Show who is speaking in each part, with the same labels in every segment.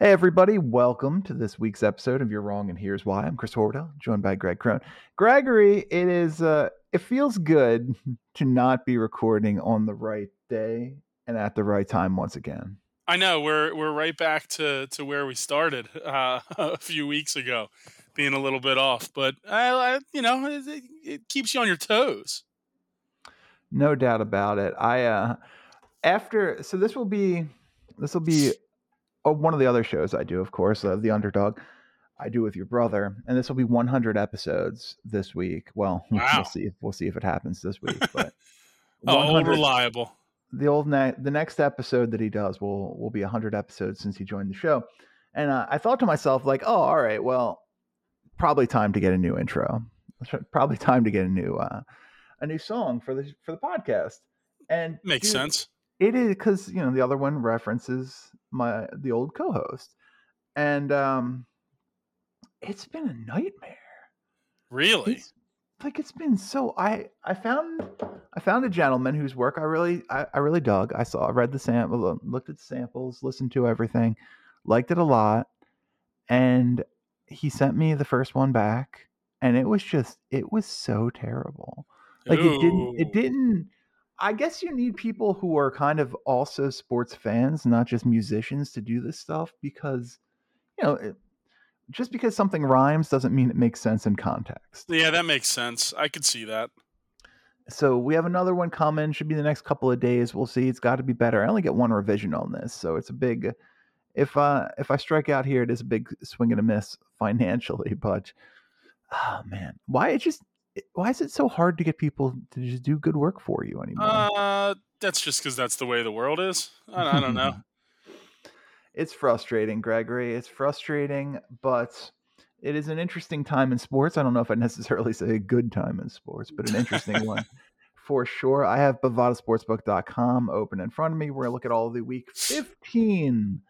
Speaker 1: Hey, everybody, welcome to this week's episode of You're Wrong and Here's Why. I'm Chris Horwedel, joined by Greg Crone. Gregory, it is, uh, it feels good to not be recording on the right day and at the right time once again.
Speaker 2: I know we're we're right back to to where we started uh, a few weeks ago, being a little bit off, but I, I you know it, it keeps you on your toes.
Speaker 1: No doubt about it. I uh after so this will be this will be one of the other shows I do, of course, uh, the Underdog. I do with your brother, and this will be 100 episodes this week. Well,
Speaker 2: Wow.
Speaker 1: we'll see. If, we'll see if it happens this week. But
Speaker 2: Oh, old reliable.
Speaker 1: the old ne- the next episode that he does will will be 100 episodes since he joined the show, and uh, I thought to myself like, oh, all right, well, probably time to get a new intro. Probably time to get a new uh, a new song for the for the podcast. And
Speaker 2: Makes
Speaker 1: dude,
Speaker 2: sense.
Speaker 1: It is because you know the other one references my the old co-host, and um, it's been a nightmare.
Speaker 2: Really?
Speaker 1: It's like it's been so. I I found I found a gentleman whose work I really I, I really dug. I saw I read the sample, looked at the samples, listened to everything, liked it a lot, and he sent me the first one back, and it was just it was so terrible. Like it didn't it didn't I guess you need people who are kind of also sports fans, not just musicians to do this stuff because you know, it, just because something rhymes doesn't mean it makes sense in context.
Speaker 2: Yeah, that makes sense. I could see that.
Speaker 1: So we have another one coming, should be the next couple of days. We'll see. It's got to be better. I only get one revision on this, so it's a big if uh if I strike out here, it is a big swing and a miss financially, but oh man, why it just why is it so hard to get people to just do good work for you anymore?
Speaker 2: Uh, that's just because that's the way the world is. I, I don't know.
Speaker 1: it's frustrating, Gregory. It's frustrating, but it is an interesting time in sports. I don't know if I necessarily say a good time in sports, but an interesting one for sure. I have bovadasportsbook.com open in front of me where I look at all of the week 15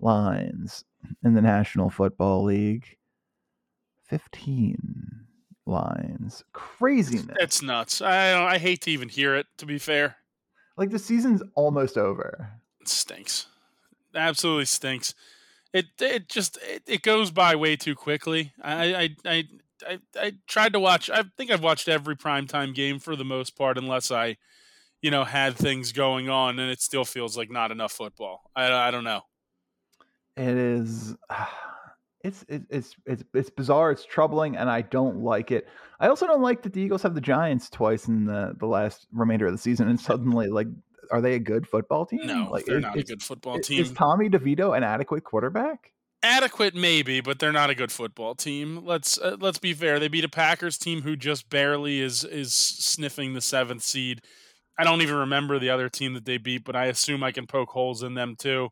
Speaker 1: lines in the National Football League. 15 lines. Craziness.
Speaker 2: It's nuts. I uh, I hate to even hear it. To be fair,
Speaker 1: like the season's almost over.
Speaker 2: it stinks. Absolutely stinks. It it just it, it goes by way too quickly. I I, I I I tried to watch. I think I've watched every primetime game for the most part, unless I, you know, had things going on, and it still feels like not enough football. I I don't know.
Speaker 1: It is. It's it's it's it's bizarre. It's troubling, and I don't like it. I also don't like that the Eagles have the Giants twice in the the last remainder of the season, and suddenly, like, are they a good football team?
Speaker 2: No,
Speaker 1: like,
Speaker 2: they're not a good football team.
Speaker 1: Is Tommy DeVito an adequate quarterback?
Speaker 2: adequate maybe but they're not a good football team let's uh, let's be fair they beat a packers team who just barely is is sniffing the seventh seed i don't even remember the other team that they beat but i assume i can poke holes in them too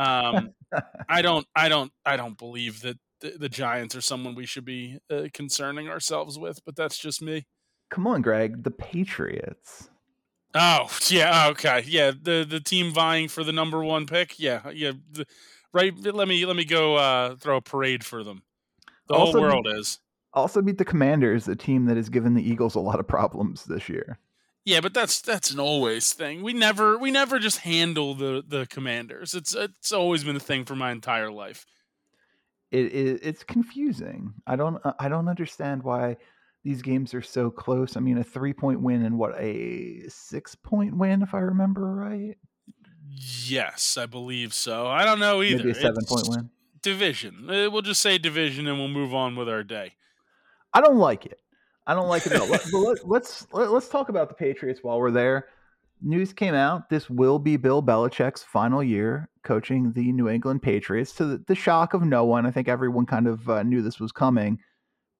Speaker 2: um i don't i don't i don't believe that the, the giants are someone we should be uh, concerning ourselves with but that's just me
Speaker 1: Come on, Greg. The Patriots.
Speaker 2: oh yeah okay yeah the the team vying for the number one pick yeah yeah the, right let me let me go uh throw a parade for them the
Speaker 1: Also
Speaker 2: whole world is
Speaker 1: Also beat the Commanders, a team that has given the Eagles a lot of problems this year.
Speaker 2: Yeah, but that's that's an always thing. We never we never just handle the the commanders. It's it's always been a thing for my entire life.
Speaker 1: it, it it's confusing. I don't I don't understand why these games are so close. I mean, a three point win and what a six point win, if I remember right.
Speaker 2: Yes, I believe so. I don't know either.
Speaker 1: Maybe a seven point win.
Speaker 2: Division. Uh, We'll just say division, and we'll move on with our day.
Speaker 1: I don't like it. I don't like it at all. Let, but let, let's let, let's talk about the Patriots while we're there. News came out. This will be Bill Belichick's final year coaching the New England Patriots. To the, the shock of no one, I think everyone kind of uh, knew this was coming.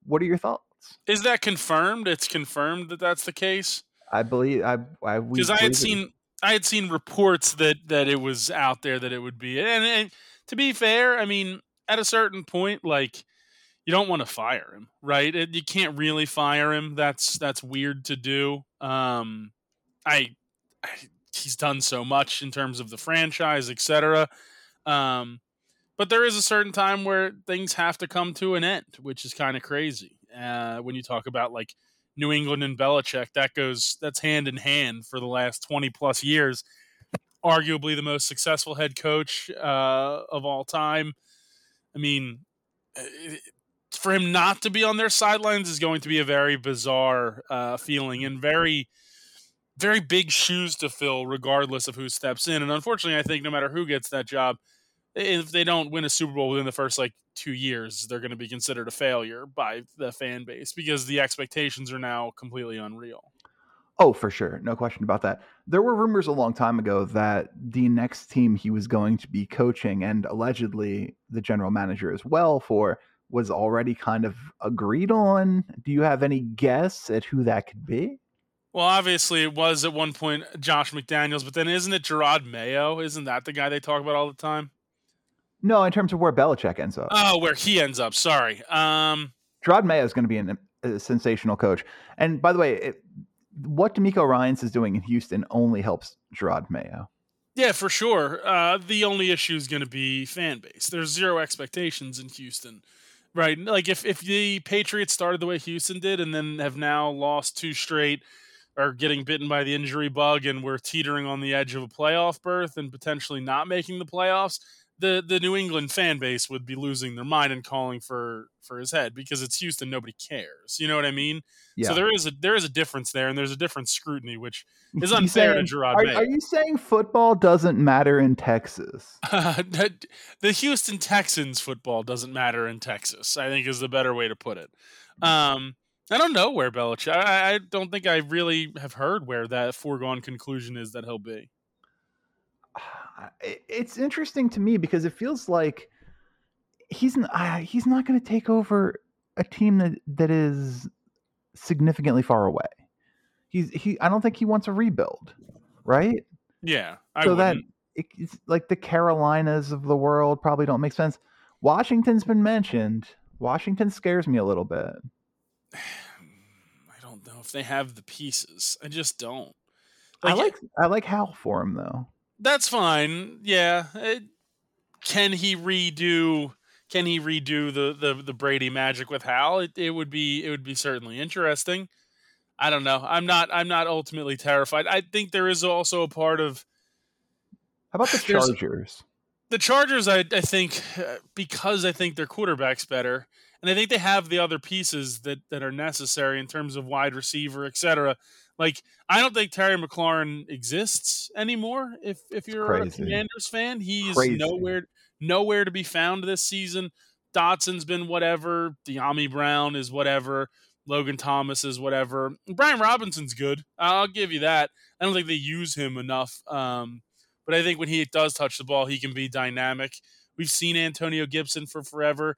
Speaker 1: What are your thoughts?
Speaker 2: Is that confirmed? It's confirmed that that's the case.
Speaker 1: I believe I I
Speaker 2: Because I
Speaker 1: believe
Speaker 2: had
Speaker 1: it-
Speaker 2: seen I had seen reports that that it was out there that it would be. And, and to be fair, I mean, at a certain point, like you don't want to fire him, right? It, you can't really fire him. That's that's weird to do. Um, I, I he's done so much in terms of the franchise, etc. Um, but there is a certain time where things have to come to an end, which is kind of crazy. Uh, when you talk about like New England and Belichick, that goes that's hand in hand for the last twenty plus years. Arguably the most successful head coach uh, of all time. I mean, for him not to be on their sidelines is going to be a very bizarre uh, feeling and very very big shoes to fill regardless of who steps in and unfortunately i think no matter who gets that job if they don't win a super bowl within the first like two years they're going to be considered a failure by the fan base because the expectations are now completely unreal
Speaker 1: Oh, for sure. No question about that. There were rumors a long time ago that the next team he was going to be coaching and allegedly the general manager as well for was already kind of agreed on. Do you have any guess at who that could be?
Speaker 2: Well, obviously it was at one point Josh McDaniels, but then isn't it Jerod Mayo? Isn't that the guy they talk about all the time?
Speaker 1: No, in terms of where Belichick ends up.
Speaker 2: Oh, where he ends up. Sorry. Um,
Speaker 1: Jerod Mayo is going to be an, a sensational coach. And by the way, it, what DeMeco Ryans is doing in Houston only helps Jerod Mayo.
Speaker 2: Yeah, for sure. Uh, the only issue is going to be fan base. There's zero expectations in Houston Right. Like if, if the Patriots started the way Houston did and then have now lost two straight or getting bitten by the injury bug and we're teetering on the edge of a playoff berth and potentially not making the playoffs, the the New England fan base would be losing their mind and calling for for his head because it's Houston. Nobody cares. You know what I mean? Yeah. So there is a there is a difference there, and there's a different scrutiny, which is unfair saying, to Jerod
Speaker 1: are, are, you saying football doesn't matter in Texas?
Speaker 2: the Houston Texans football doesn't matter in Texas. I think is the better way to put it. Um, I don't know where Belichick. I, I don't think I really have heard where that foregone conclusion is that he'll be
Speaker 1: it's interesting to me because it feels like he's uh, he's not going to take over a team that that is significantly far away. He's he. I don't think he wants a rebuild, right?
Speaker 2: Yeah.
Speaker 1: I so wouldn't. that it's like the Carolinas of the world probably don't make sense. Washington's been mentioned. Washington scares me a little bit.
Speaker 2: I don't know if they have the pieces. I just don't.
Speaker 1: Like, I like I like Howell for him though
Speaker 2: that's fine. Yeah. It, can he redo? Can he redo the, the the Brady magic with Howell? It, it would be it would be certainly interesting. I don't know. I'm not I'm not ultimately terrified. I think there is also a part of.
Speaker 1: How about the Chargers?
Speaker 2: The Chargers, I, I think, uh, because I think their quarterback's better, and I think they have the other pieces that that are necessary in terms of wide receiver, etc. Like I don't think Terry McLaurin exists anymore. If if you're a Commanders fan, he's Crazy. nowhere nowhere to be found this season. Dotson's been whatever. Dyami Brown is whatever. Logan Thomas is whatever. Brian Robinson's good. I'll give you that. I don't think they use him enough. Um, but I think when he does touch the ball, he can be dynamic. We've seen Antonio Gibson for forever.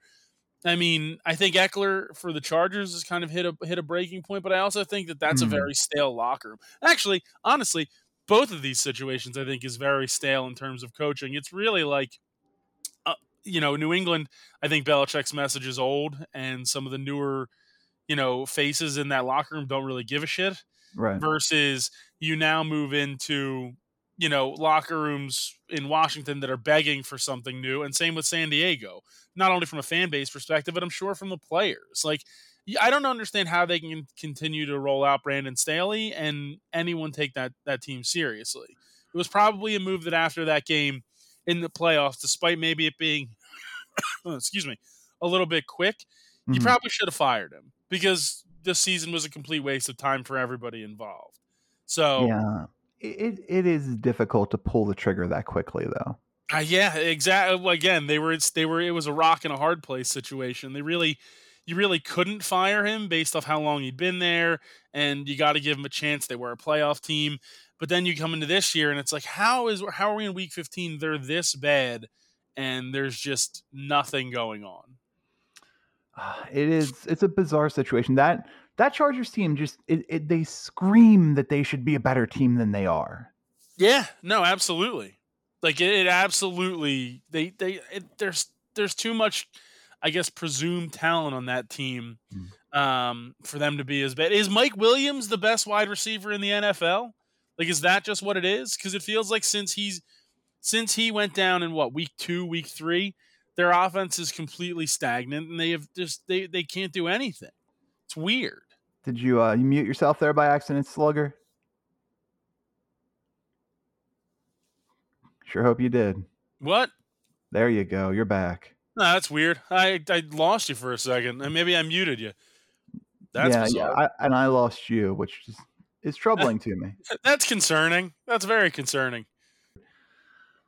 Speaker 2: I mean, I think Ekeler for the Chargers has kind of hit a hit a breaking point, but I also think that that's mm-hmm. a very stale locker room. Actually, honestly, both of these situations I think is very stale in terms of coaching. It's really like, uh, you know, New England. I think Belichick's message is old, and some of the newer, you know, faces in that locker room don't really give a shit.
Speaker 1: Right.
Speaker 2: Versus you now move into you know locker rooms in Washington that are begging for something new, and same with San Diego. Not only from a fan base perspective, but I'm sure from the players. Like I don't understand how they can continue to roll out Brandon Staley and anyone take that that team seriously. It was probably a move that after that game in the playoffs, despite maybe it being, excuse me, a little bit quick, mm-hmm. you probably should have fired him because this season was a complete waste of time for everybody involved. So
Speaker 1: yeah, it it is difficult to pull the trigger that quickly though.
Speaker 2: Uh, yeah, exactly. Again, they were they were it was a rock and a hard place situation. They really you really couldn't fire him based off how long he'd been there, and you got to give him a chance. They were a playoff team, but then you come into this year and it's like, how is how are we in Week 15? They're this bad, and there's just nothing going on.
Speaker 1: It is it's a bizarre situation that that Chargers team just it, it, they scream that they should be a better team than they are.
Speaker 2: Yeah, no, absolutely. Like it, it absolutely they they it, there's there's too much, I guess, presumed talent on that team
Speaker 1: Mm.
Speaker 2: um, for them to be as bad. Is Mike Williams the best wide receiver in the NFL? Like, is that just what it is? Because it feels like since he's since he went down in what week two, week three, their offense is completely stagnant, and they have just they they can't do anything. It's weird.
Speaker 1: Did you uh, you mute yourself there by accident, Slugger? Sure hope you did.
Speaker 2: What?
Speaker 1: There you go. You're back.
Speaker 2: No, that's weird. I I lost you for a second, and maybe I muted you. That's
Speaker 1: yeah,
Speaker 2: bizarre.
Speaker 1: yeah. I, and I lost you, which is, is troubling to me.
Speaker 2: That's concerning. That's very concerning.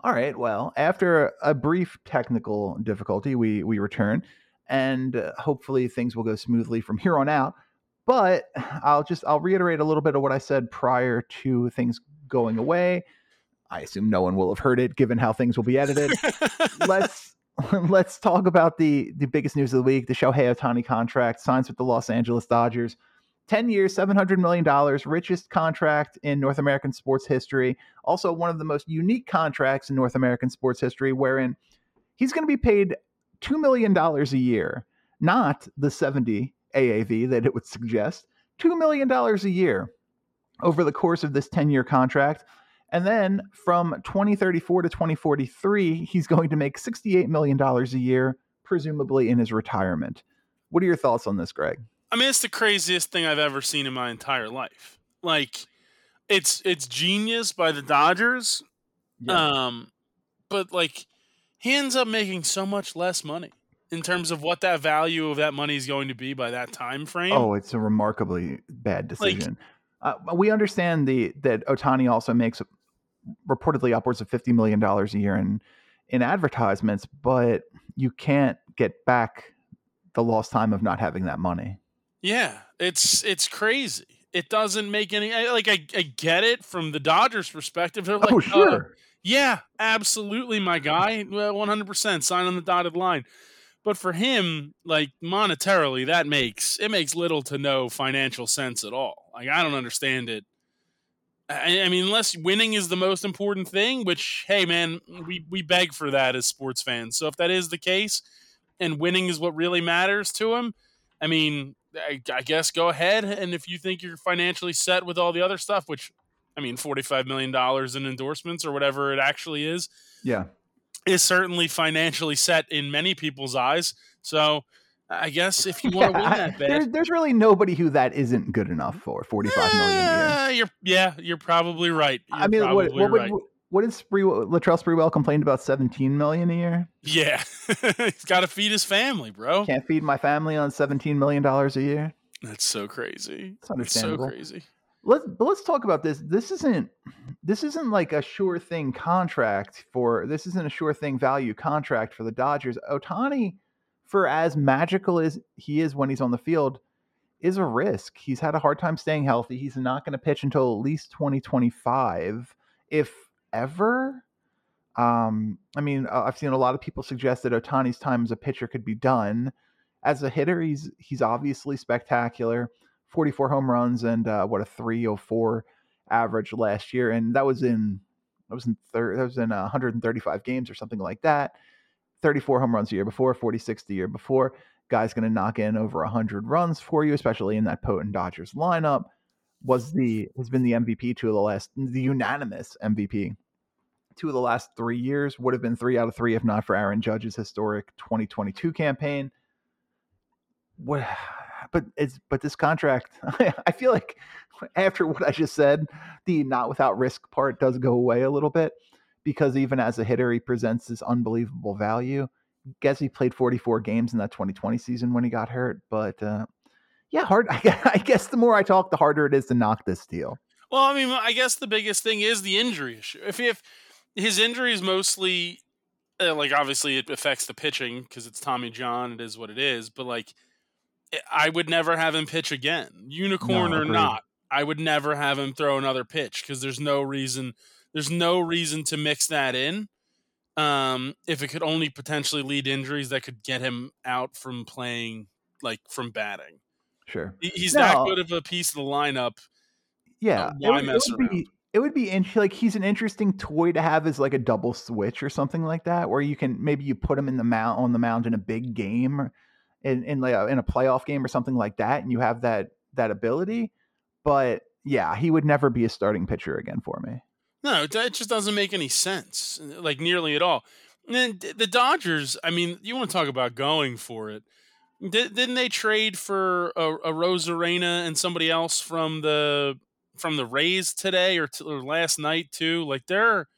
Speaker 1: All right. Well, after a brief technical difficulty, we we return, and uh, hopefully things will go smoothly from here on out. But I'll just I'll reiterate a little bit of what I said prior to things going away. I assume no one will have heard it, given how things will be edited. let's let's talk about the the biggest news of the week: the Shohei Otani contract signs with the Los Angeles Dodgers. 10 years, $700 million, richest contract in North American sports history. Also, one of the most unique contracts in North American sports history, wherein he's going to be paid $2 million a year, not the 70 AAV that it would suggest. $2 million a year over the course of this 10 year contract. And then from 2034 to 2043, he's going to make $68 million a year, presumably in his retirement. What are your thoughts on this, Greg?
Speaker 2: I mean, it's the craziest thing I've ever seen in my entire life. Like, it's it's genius by the Dodgers. Um, but like, he ends up making so much less money in terms of what that value of that money is going to be by that time frame.
Speaker 1: Oh, it's a remarkably bad decision. uh, we understand the that Otani also makes reportedly upwards of fifty million dollars a year in in advertisements, but you can't get back the lost time of not having that money.
Speaker 2: Yeah, it's it's crazy. It doesn't make any like I, I get it from the Dodgers' perspective. They're like,
Speaker 1: oh,
Speaker 2: uh,
Speaker 1: sure.
Speaker 2: Yeah, absolutely, my guy, one hundred percent, sign on the dotted line. But for him, like monetarily, that makes it makes little to no financial sense at all. Like I don't understand it. I, I mean, unless winning is the most important thing, which hey, man, we we beg for that as sports fans. So if that is the case, and winning is what really matters to him, I mean, I, I guess go ahead. And if you think you're financially set with all the other stuff, which I mean, forty-five million dollars in endorsements or whatever it actually is,
Speaker 1: Yeah.
Speaker 2: is certainly financially set in many people's eyes. So I guess if you want to win that
Speaker 1: there's,
Speaker 2: bet,
Speaker 1: there's really nobody who that isn't good enough for forty-five million a year.
Speaker 2: eh, you're yeah, you're probably right. You're
Speaker 1: I mean, what, what would
Speaker 2: right.
Speaker 1: what did Sprewell, Latrell Sprewell complained about seventeen million a year?
Speaker 2: yeah, he's got to feed his family, bro.
Speaker 1: Can't feed my family on seventeen million dollars a year.
Speaker 2: That's so crazy.
Speaker 1: It's
Speaker 2: It's so crazy.
Speaker 1: Let's but let's talk about this. This isn't this isn't like a sure thing contract for this isn't a sure thing value contract for the dodgers. Otani for as magical as he is when he's on the field is a risk. He's had a hard time staying healthy. He's not going to pitch until at least 2025 if ever. Um i mean i've seen a lot of people suggest that otani's time as a pitcher could be done. As a hitter he's he's obviously spectacular 44 home runs and uh, what a 304 average last year, and that was in that was in thir- that was in uh, 135 games or something like that. 34 home runs the year before, 46 the year before. Guy's going to knock in over 100 runs for you, especially in that potent Dodgers lineup. Was the has been the MVP two of the last the unanimous MVP two of the last three years would have been three out of three if not for Aaron Judge's historic 2022 campaign. What? But it's but this contract, I feel like after what I just said, the not without risk part does go away a little bit because even as a hitter, he presents this unbelievable value. Guess he played 44 games in that 2020 season when he got hurt, but uh, yeah, hard. I guess the more I talk, the harder it is to knock this deal.
Speaker 2: Well, I mean, I guess the biggest thing is the injury issue. If if his injury is mostly uh, like obviously it affects the pitching because it's Tommy John, it is what it is. But like, I- would never have him pitch again, unicorn
Speaker 1: No,
Speaker 2: or not. I would never have him throw another pitch because there's no reason. There's no reason to mix that in. Um, if it could only potentially lead injuries that could get him out from playing, like from batting.
Speaker 1: Sure.
Speaker 2: He- He's that
Speaker 1: No.
Speaker 2: good of a piece of the lineup.
Speaker 1: Yeah,
Speaker 2: why
Speaker 1: it would,
Speaker 2: mess
Speaker 1: it would be it would be in, like he's an interesting toy to have as like a double switch or something like that, where you can maybe you put him in the mount on the mound in a big game, in in like a, in a playoff game or something like that, and you have that that ability. But yeah, he would never be a starting pitcher again for me.
Speaker 2: No, that just doesn't make any sense, like nearly at all. And the Dodgers, I mean, you want to talk about going for it. Did, not they trade for a, a and somebody else from the from the Rays today or, t- or last night too? Like they're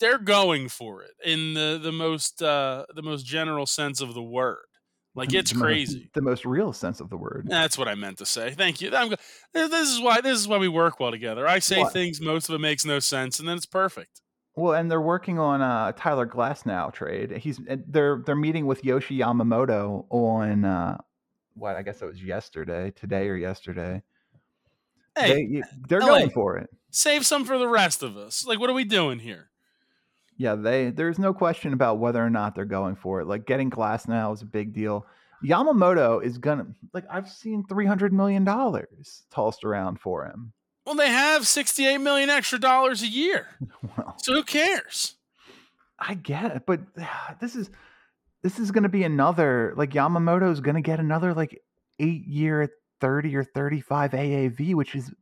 Speaker 2: they're going for it in the the most uh, the most general sense of the word. Like it's
Speaker 1: the
Speaker 2: crazy.
Speaker 1: Most, the most real sense of the word.
Speaker 2: That's what I meant to say. Thank you. I'm, this is why this is why we work well together. I say what? things, most of it makes no sense, and then it's perfect.
Speaker 1: Well, and they're working on a Tyler Glasnow trade. He's they're they're meeting with Yoshi Yamamoto on uh, what I guess it was yesterday, today or yesterday. Hey, they, are going for it.
Speaker 2: Save some for the rest of us. Like, what are we doing here?
Speaker 1: Yeah, they there's no question about whether or not they're going for it. Like getting Glasnow is a big deal. Yamamoto is gonna like I've seen three hundred million dollars tossed around for him.
Speaker 2: Well, they have sixty-eight million extra dollars a year. Well, so who cares?
Speaker 1: I get it, but this is this is going to be another like Yamamoto is going to get another like eight year thirty or thirty five AAV, which is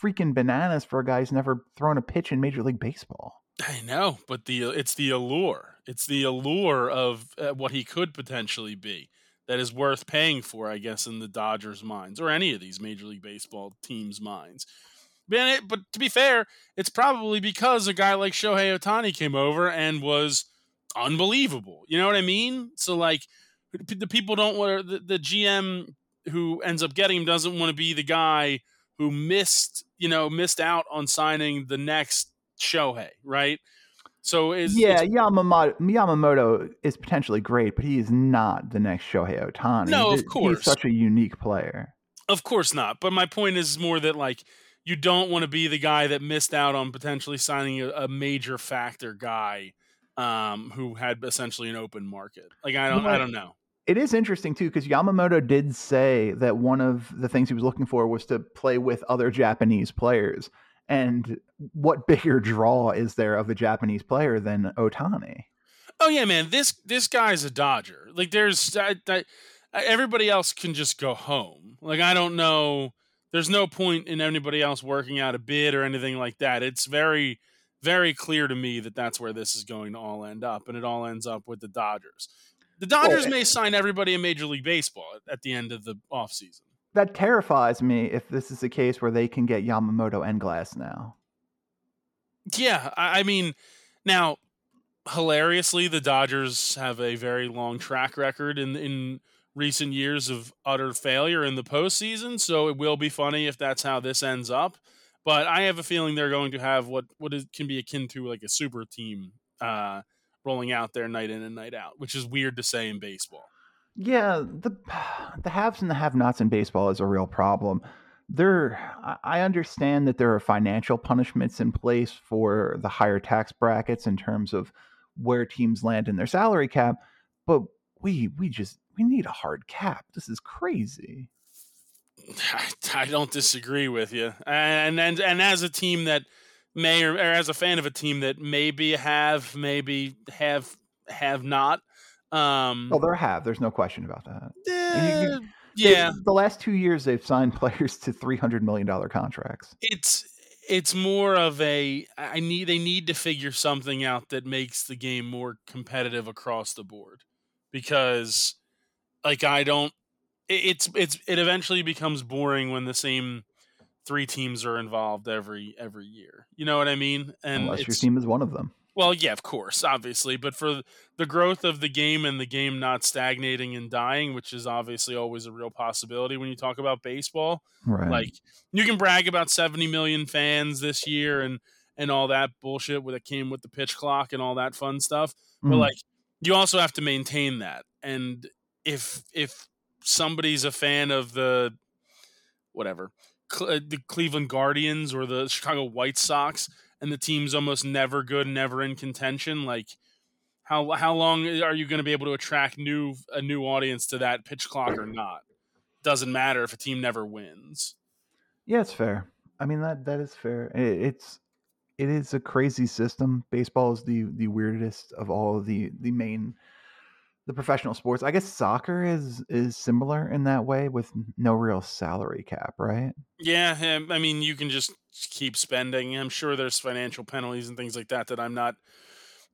Speaker 1: freaking bananas for a guy who's never thrown a pitch in Major League Baseball.
Speaker 2: I know, but the it's the allure. It's the allure of uh, what he could potentially be that is worth paying for, I guess, in the Dodgers' minds or any of these Major League Baseball teams' minds. But, but to be fair, it's probably because a guy like Shohei Ohtani came over and was unbelievable. You know what I mean? So like the people don't want the, the GM who ends up getting him doesn't want to be the guy who missed, you know, missed out on signing the next Shohei, right? So is
Speaker 1: yeah, Yamamoto, Yamamoto is potentially great, but he is not the next Shohei Otani.
Speaker 2: No, of course,
Speaker 1: he's such a unique player.
Speaker 2: Of course not. But my point is more that like you don't want to be the guy that missed out on potentially signing a, a major factor guy um, who had essentially an open market. Like I don't, I don't know.
Speaker 1: It is interesting too because Yamamoto did say that one of the things he was looking for was to play with other Japanese players. And what bigger draw is there of a Japanese player than Otani?
Speaker 2: Oh yeah, man. This this guy's a Dodger. Like there's I, I, everybody else can just go home. Like I don't know there's no point in anybody else working out a bid or anything like that. It's very, very clear to me that that's where this is going to all end up, and it all ends up with the Dodgers. The Dodgers well, may sign everybody in Major League Baseball at the end of the offseason.
Speaker 1: That terrifies me if this is a case where they can get Yamamoto and Glasnow.
Speaker 2: Yeah, I mean, now hilariously, the Dodgers have a very long track record in in recent years of utter failure in the postseason. So it will be funny if that's how this ends up. But I have a feeling they're going to have what what is, can be akin to like a super team uh, rolling out there night in and night out, which is weird to say in baseball.
Speaker 1: Yeah, the the haves and the have-nots in baseball is a real problem. There, I understand that there are financial punishments in place for the higher tax brackets in terms of where teams land in their salary cap, but we we just we need a hard cap. This is crazy.
Speaker 2: I don't disagree with you. And and and as a team that may or, or as a fan of a team that maybe have maybe have have not um
Speaker 1: Oh, there have. There's no question about that.
Speaker 2: Uh, you, you, yeah.
Speaker 1: The last 2 years they've signed players to 300 million dollar contracts.
Speaker 2: It's it's more of a I need they need to figure something out that makes the game more competitive across the board because like I don't. It's it's it eventually becomes boring when the same three teams are involved every every year. You know what I mean?
Speaker 1: And unless your team is one of them.
Speaker 2: Well, yeah, of course, obviously, but for the growth of the game and the game not stagnating and dying, which is obviously always a real possibility when you talk about baseball.
Speaker 1: Right.
Speaker 2: Like you can brag about 70 million fans this year and and all that bullshit that came with the pitch clock and all that fun stuff, mm. but like you also have to maintain that. And if if somebody's a fan of the whatever the Cleveland Guardians or the Chicago White Sox and the team's almost never good, never in contention, like how how long are you going to be able to attract new a new audience to that pitch clock or not? Doesn't matter if a team never wins.
Speaker 1: Yeah, it's fair. I mean that that is fair. It, it's it is a crazy system. Baseball is the the weirdest of all the the main the professional sports. I guess soccer is is similar in that way with no real salary cap, right?
Speaker 2: Yeah, I mean, you can just keep spending. I'm sure there's financial penalties and things like that that I'm not,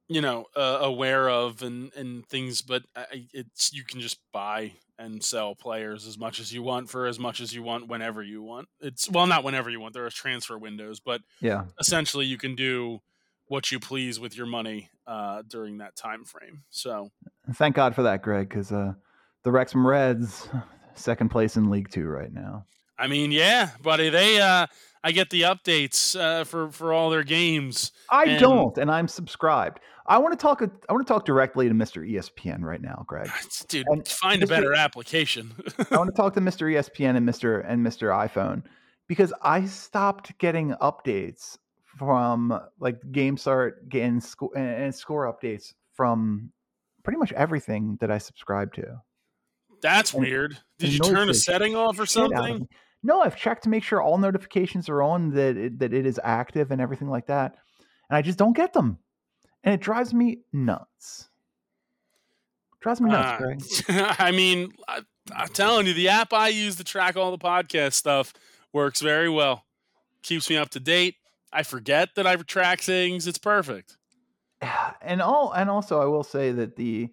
Speaker 2: you know, uh, aware of and and things. But I, it's you can just buy and sell players as much as you want for as much as you want whenever you want. It's well, not whenever you want. There are transfer windows, but
Speaker 1: Yeah.
Speaker 2: essentially you can do what you please with your money uh, during that time frame. So
Speaker 1: Thank God for that, Greg, because uh, the Wrexham Reds, second place in League Two right now.
Speaker 2: I mean, yeah, buddy, they uh, I get the updates uh, for for all their games.
Speaker 1: I
Speaker 2: And-
Speaker 1: don't, and I'm subscribed. I want to talk. I want to talk directly to Mr. ESPN right now, Greg.
Speaker 2: Dude,
Speaker 1: And
Speaker 2: find a better application.
Speaker 1: I want to talk to Mr. ESPN and Mr. and Mr. iPhone because I stopped getting updates from like game start and score and score updates from pretty much everything that I subscribe to.
Speaker 2: That's
Speaker 1: And-
Speaker 2: weird. Did you turn a setting off or something?
Speaker 1: No, I've checked to make sure all notifications are on, that it, that it is active and everything like that, and I just don't get them, and it drives me nuts. Drives me nuts,
Speaker 2: Uh,
Speaker 1: Greg.
Speaker 2: I mean, I, I'm telling you, the app I use to track all the podcast stuff works very well. Keeps me up to date. I forget that I track things. It's perfect.
Speaker 1: and all and also I will say that the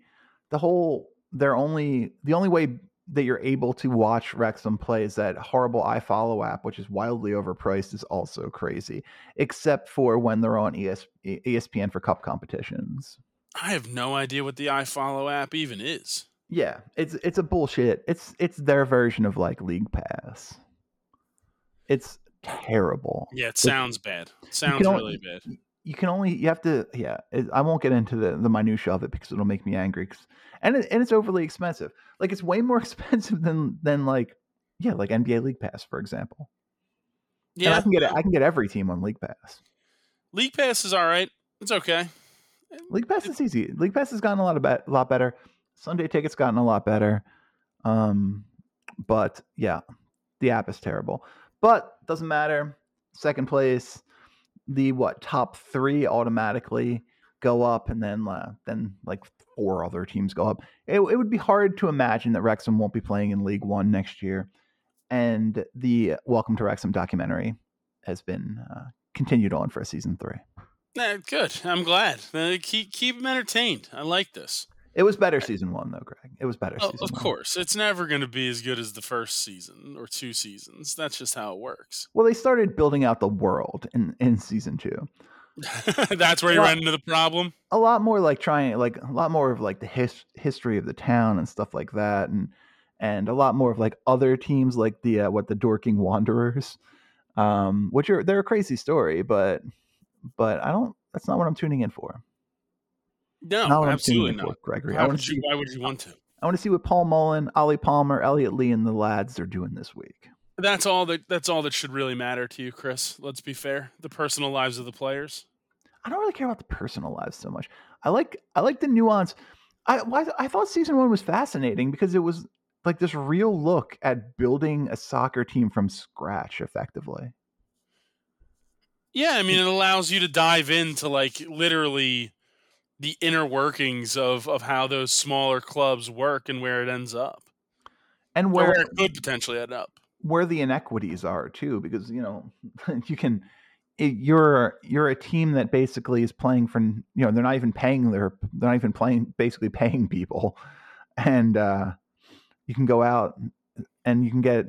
Speaker 1: the whole they're only the only way that you're able to watch Wrexham play is that horrible iFollow app, which is wildly overpriced, is also crazy. Except for when they're on ES, ESPN for cup competitions.
Speaker 2: I have no idea what the iFollow app even is.
Speaker 1: Yeah, it's it's a bullshit. It's it's their version of like League Pass. It's terrible.
Speaker 2: Yeah, it sounds bad. It Sounds
Speaker 1: can
Speaker 2: really bad.
Speaker 1: you can only you have to yeah it, i won't get into the the minutia of it because it'll make me angry and it, and it's overly expensive like it's way more expensive than than like yeah like nba league pass for example and i can get i can get every team on league pass
Speaker 2: League Pass is all right. It's okay.
Speaker 1: league pass is easy league pass has gotten a lot of bet, lot better sunday tickets gotten a lot better um but yeah the app is terrible but doesn't matter second place the what top three automatically go up and then uh, then like four other teams go up it, it would be hard to imagine that wrexham won't be playing in league one next year and the welcome to wrexham documentary has been uh, continued on for a season three
Speaker 2: Nah, good. I'm glad. Uh, keep keep them entertained. I like this.
Speaker 1: It was better season one though greg it was better
Speaker 2: Oh,
Speaker 1: season
Speaker 2: of
Speaker 1: one.
Speaker 2: course, it's never going to be as good as the first season or two seasons. That's just how it works.
Speaker 1: well they started building out the world in in season two
Speaker 2: That's where you
Speaker 1: Well-
Speaker 2: run into the problem.
Speaker 1: a lot more like trying like a lot more of like the his, history of the town and stuff like that and and a lot more of like other teams like the uh, what the dorking wanderers um which are they're a crazy story but but i don't that's not what i'm tuning in for
Speaker 2: No,
Speaker 1: not what i'm
Speaker 2: absolutely not.
Speaker 1: gregory i
Speaker 2: Why
Speaker 1: want
Speaker 2: would,
Speaker 1: to see
Speaker 2: you, why would you want to?
Speaker 1: i want to see what paul mullin ollie palmer elliot lee and the lads are doing this week
Speaker 2: That's all that. That's all that should really matter to you, Chris. Let's be fair. The personal lives of the players.
Speaker 1: i don't really care about the personal lives so much i like i like the nuance i why, i thought season one was fascinating because it was like this real look at building a soccer team from scratch effectively
Speaker 2: Yeah, I mean, it allows you to dive into like literally the inner workings of of how those smaller clubs work and where it ends up,
Speaker 1: and where
Speaker 2: where it could potentially end up.
Speaker 1: where the inequities are too because you know you can it- you're you're a team that basically is playing for you know they're not even paying their they're not even playing basically paying people and uh you can go out and you can get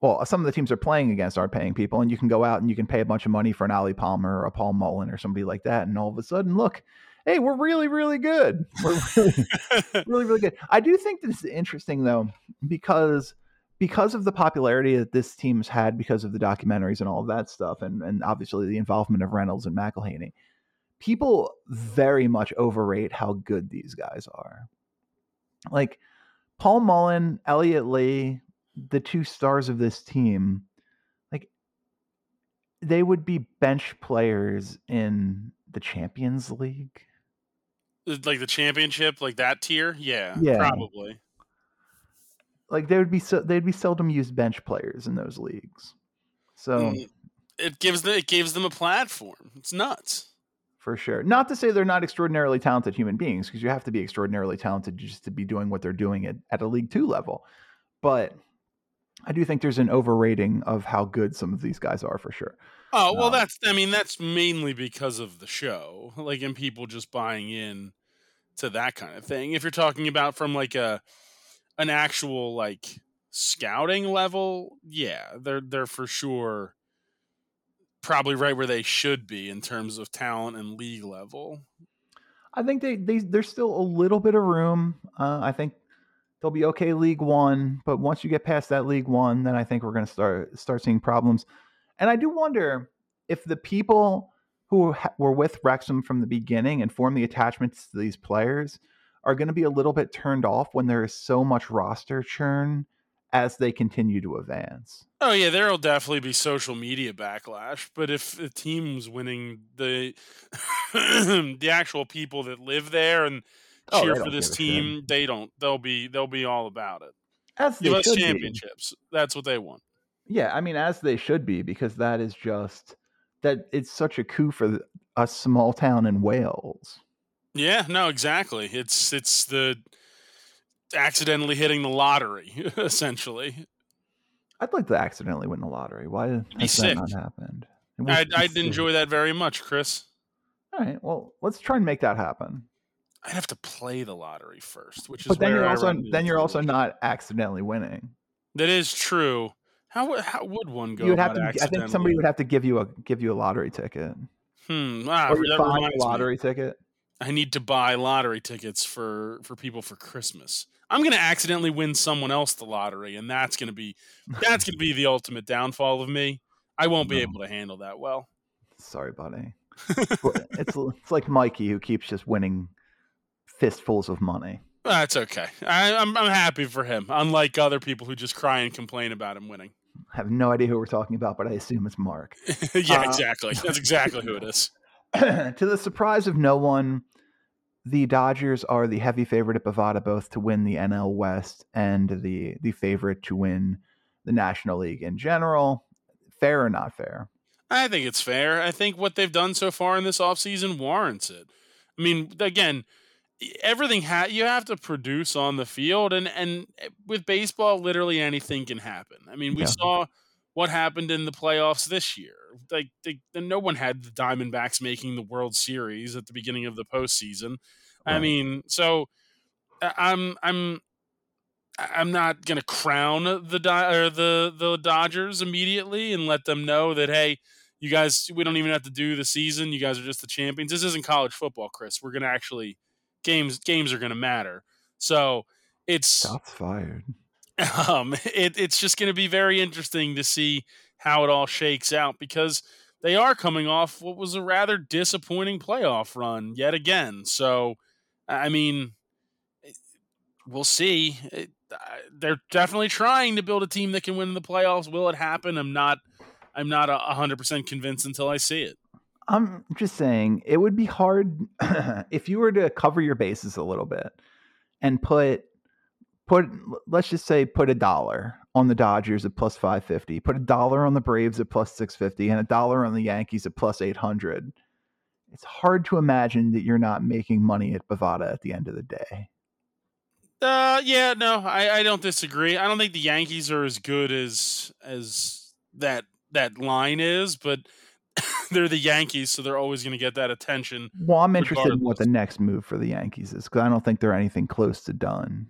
Speaker 1: well some of the teams are playing against aren't paying people and you can go out and you can pay a bunch of money for an Ollie Palmer or a Paul Mullin or somebody like that and all of a sudden look hey we're really really good. We're really really really good. I do think this is interesting though because because of the popularity that this team's had because of the documentaries and all of that stuff and and obviously the involvement of reynolds and McElhenney people very much overrate how good these guys are. Like paul mullin elliot lee the two stars of this team like they would be bench players in the champions league
Speaker 2: like the championship, like that tier. Yeah,
Speaker 1: Yeah.
Speaker 2: probably.
Speaker 1: like they would be so they'd be seldom used bench players in those leagues. So
Speaker 2: Mm, it gives them it gives them a platform. It's nuts.
Speaker 1: For sure. Not to say they're not extraordinarily talented human beings, because you have to be extraordinarily talented just to be doing what they're doing at, at a League Two level. But I do think there's an overrating of how good some of these guys are for sure.
Speaker 2: Oh well,
Speaker 1: Um,
Speaker 2: that's I mean that's mainly because of the show, like and people just buying in to that kind of thing. If you're talking about from like a an actual like scouting level, yeah, they're they're for sure probably right where they should be in terms of talent and league level.
Speaker 1: I think they, they there's still a little bit of room. Uh, I think they'll be okay League One, but once you get past that League One, then I think we're going to start start seeing problems. And I do wonder if the people who were with Wrexham from the beginning and formed the attachments to these players are going to be a little bit turned off when there is so much roster churn as they continue to advance.
Speaker 2: Oh yeah, there'll definitely be social media backlash, but if the team's winning, the the actual people that live there and
Speaker 1: Oh,
Speaker 2: cheer for this
Speaker 1: give a shit.
Speaker 2: team, they don't. They'll be they'll be all about it.
Speaker 1: As
Speaker 2: us
Speaker 1: should be.
Speaker 2: championships. That's what they want.
Speaker 1: Yeah, I mean, as they should be, because that is just that it's such a coup for a small town in Wales.
Speaker 2: Yeah, no, exactly. It's it's the accidentally hitting the lottery, essentially.
Speaker 1: I'd like to accidentally win the lottery. Why has that
Speaker 2: sick.
Speaker 1: not happened?
Speaker 2: I'd, I'd enjoy that very much, Chris.
Speaker 1: All right, well, let's try and make that happen.
Speaker 2: I'd have to play the lottery first, which is
Speaker 1: But then
Speaker 2: where
Speaker 1: you're
Speaker 2: I
Speaker 1: also then you're also not accidentally winning.
Speaker 2: That is true. How would how would one go?
Speaker 1: you would have
Speaker 2: about
Speaker 1: to. I think somebody would have to give you a give you a lottery ticket,
Speaker 2: Hmm. Ah,
Speaker 1: or buy a
Speaker 2: me.
Speaker 1: lottery ticket.
Speaker 2: I need to buy lottery tickets for for people for Christmas. I'm gonna accidentally win someone else the lottery, and that's gonna be that's gonna be the ultimate downfall of me. I won't be
Speaker 1: No.
Speaker 2: able to handle that well.
Speaker 1: Sorry, buddy. It's it's like Mikey who keeps just winning fistfuls of money.
Speaker 2: That's okay. I, I'm I'm happy for him. Unlike other people who just cry and complain about him winning.
Speaker 1: I have no idea who we're talking about, but I assume it's Mark.
Speaker 2: yeah,
Speaker 1: Uh,
Speaker 2: exactly. That's exactly who it is.
Speaker 1: to the surprise of no one, the Dodgers are the heavy favorite at Bovada both to win the NL West and the the favorite to win the National League in general. Fair or not fair?
Speaker 2: I think it's fair. I think what they've done so far in this offseason warrants it. I mean, again, everything ha- you have to produce on the field and and eh, with baseball literally anything can happen. I mean, we
Speaker 1: Yeah.
Speaker 2: saw what happened in the playoffs this year. Like they, no one had the Diamondbacks making the World Series at the beginning of the postseason. I mean, so I'm I'm I'm not going to crown the or the the Dodgers immediately and let them know that hey, you guys, we don't even have to do the season. You guys are just the champions. This isn't college football, Chris. We're going to actually games games are going to matter. So it's
Speaker 1: Shots fired.
Speaker 2: um, it, it's just going to be very interesting to see how it all shakes out because they are coming off what was a rather disappointing playoff run yet again. So, I mean, we'll see. It, they're definitely trying to build a team that can win in the playoffs. Will it happen? I'm not. I'm not a hundred percent convinced until I see it.
Speaker 1: I'm just saying it would be hard if you were to cover your bases a little bit and put put let's just say put a dollar on the Dodgers at plus 550, put a dollar on the Braves at plus 650 and a dollar on the Yankees at plus 800. It's hard to imagine that you're not making money at Bovada at the end of the day.
Speaker 2: Uh, yeah, no, I, I don't disagree. I don't think the Yankees are as good as as that that line is, but they're the Yankees, so they're always going to get that attention.
Speaker 1: Well, I'm interested in what the next move for the Yankees is because I don't think they're anything close to done.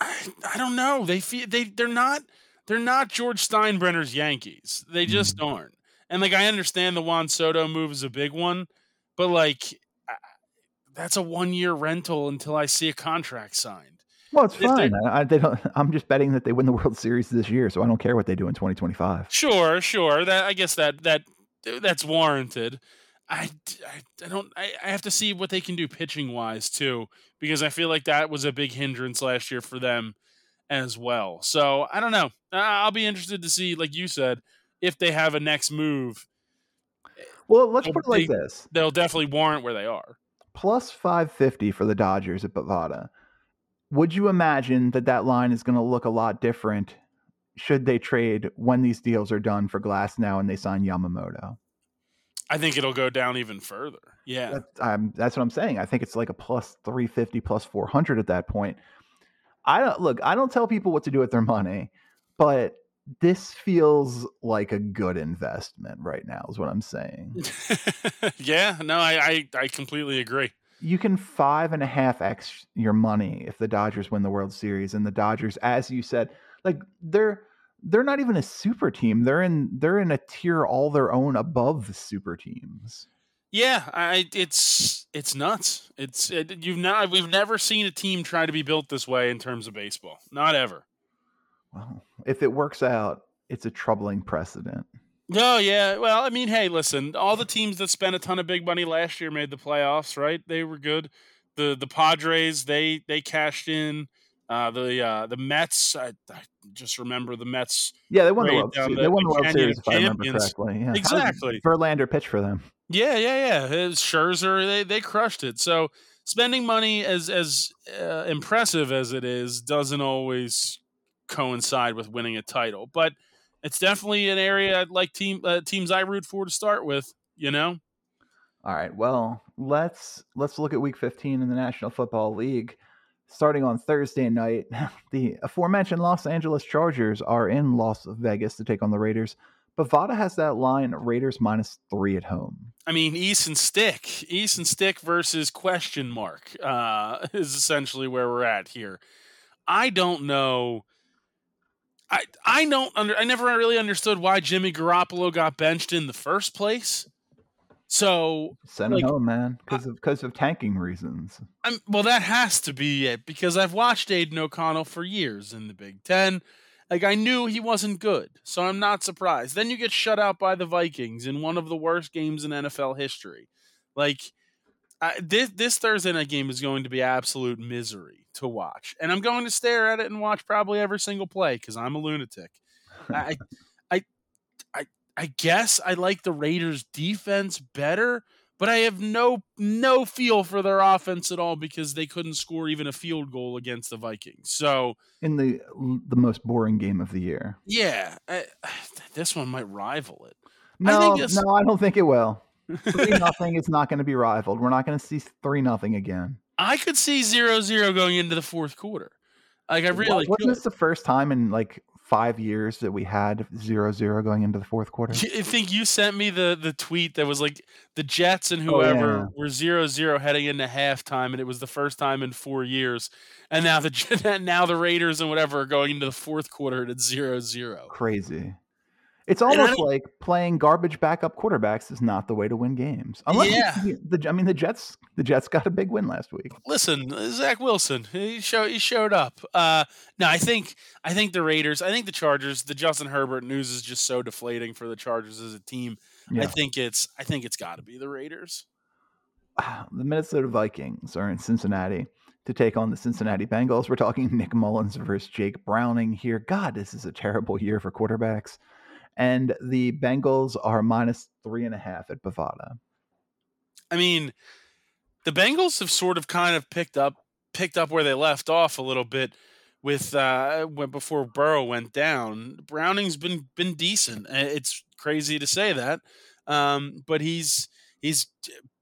Speaker 2: I, I don't know. They feel they they're not they're not George Steinbrenner's Yankees. They just mm. aren't. And like I understand the Juan Soto move is a big one, but like that's a one year rental until I see a contract signed.
Speaker 1: Well, it's
Speaker 2: If
Speaker 1: fine. I, they don't, I'm just betting that they win the World Series this year, so I don't care what they do in 2025.
Speaker 2: Sure, sure. That I guess that that that's warranted. I, I, I don't I, I have to see what they can do pitching wise too because I feel like that was a big hindrance last year for them as well. So I don't know. I'll be interested to see, like you said, if they have a next move.
Speaker 1: Well, let's put it like
Speaker 2: they-
Speaker 1: this:
Speaker 2: They'll definitely warrant where they are.
Speaker 1: plus 550 for the Dodgers at Bovada. Would you imagine that that line is going to look a lot different should they trade when these deals are done for Glasnow and they sign Yamamoto?
Speaker 2: I think it'll go down even further. Yeah.
Speaker 1: That, um, that's what I'm saying. I think it's like a plus 350, plus 400 at that point. I don't look, I don't tell people what to do with their money, but this feels like a good investment right now, is what I'm saying.
Speaker 2: yeah, no, I, I, I completely agree.
Speaker 1: You can five and a half X your money if the Dodgers win the World Series. And the Dodgers, as you said, like they're they're not even a super team. They're in they're in a tier all their own above the super teams.
Speaker 2: Yeah, I it's it's nuts. It's it, you've not we've never seen a team try to be built this way in terms of baseball. Not ever.
Speaker 1: Well, if it works out, it's a troubling precedent.
Speaker 2: Oh yeah. Well, I mean, hey, listen, all the teams that spent a ton of big money last year made the playoffs, right? They were good. The the Padres, they they cashed in. Uh, the uh, the Mets, I, I, just remember the Mets.
Speaker 1: Yeah, they won the World Series. The, they won the World Series, if I remember correctly. Yeah.
Speaker 2: Exactly.
Speaker 1: Verlander pitched for them.
Speaker 2: Yeah, yeah, yeah. Scherzer, they they crushed it. So spending money as as uh, impressive as it is doesn't always coincide with winning a title, but it's definitely an area I'd like team uh, teams I root for to start with. You know.
Speaker 1: All right. Well, let's let's look at Week 15 in the National Football League starting on Thursday night, the aforementioned Los Angeles Chargers are in Las Vegas to take on the Raiders. Bovada has that line Raiders minus three at home.
Speaker 2: I mean, Easton Stick, Easton Stick versus question mark uh, is essentially where we're at here. I don't know. I I don't under. I never really understood why Jimmy Garoppolo got benched in the first place. So
Speaker 1: send like, home, man, because of because of tanking reasons.
Speaker 2: I'm, well, that has to be it because I've watched Aidan O'Connell for years in the Big Ten. Like I knew he wasn't good, so I'm not surprised. Then you get shut out by the Vikings in one of the worst games in NFL history. Like I, this this Thursday night game is going to be absolute misery to watch, and I'm going to stare at it and watch probably every single play because I'm a lunatic. I, I, guess I like the Raiders defense better, but I have no no feel for their offense at all because they couldn't score even a field goal against the Vikings. So
Speaker 1: in the the most boring game of the year.
Speaker 2: Yeah, I, this one might rival it.
Speaker 1: No, I this, no, I don't think it will. Three nothing. is not going to be rivaled. We're not going to see three nothing again.
Speaker 2: I could see zero zero going into the fourth quarter. Like I really
Speaker 1: wasn't could. this the first time in like five years that we had zero zero going into the fourth quarter.
Speaker 2: I think you sent me the the tweet that was like the Jets and whoever oh, yeah. were zero zero heading into halftime, and it was the first time in four years. And now the now the Raiders and whatever are going into the fourth quarter at zero zero.
Speaker 1: Crazy. It's almost like playing garbage backup quarterbacks is not the way to win games. Unless yeah. the, I mean the Jets the Jets got a big win last week.
Speaker 2: Listen, Zach Wilson, he showed he showed up. Uh, no, I think I think the Raiders, I think the Chargers, the Justin Herbert news is just so deflating for the Chargers as a team. Yeah. I think it's I think it's got to be the Raiders.
Speaker 1: The Minnesota Vikings are in Cincinnati to take on the Cincinnati Bengals. We're talking Nick Mullens versus Jake Browning here. God, this is a terrible year for quarterbacks and the Bengals are minus three and a half at Bovada.
Speaker 2: I mean, the Bengals have sort of kind of picked up picked up where they left off a little bit with uh before Burrow went down. Browning's been been decent. It's crazy to say that, um, but he's he's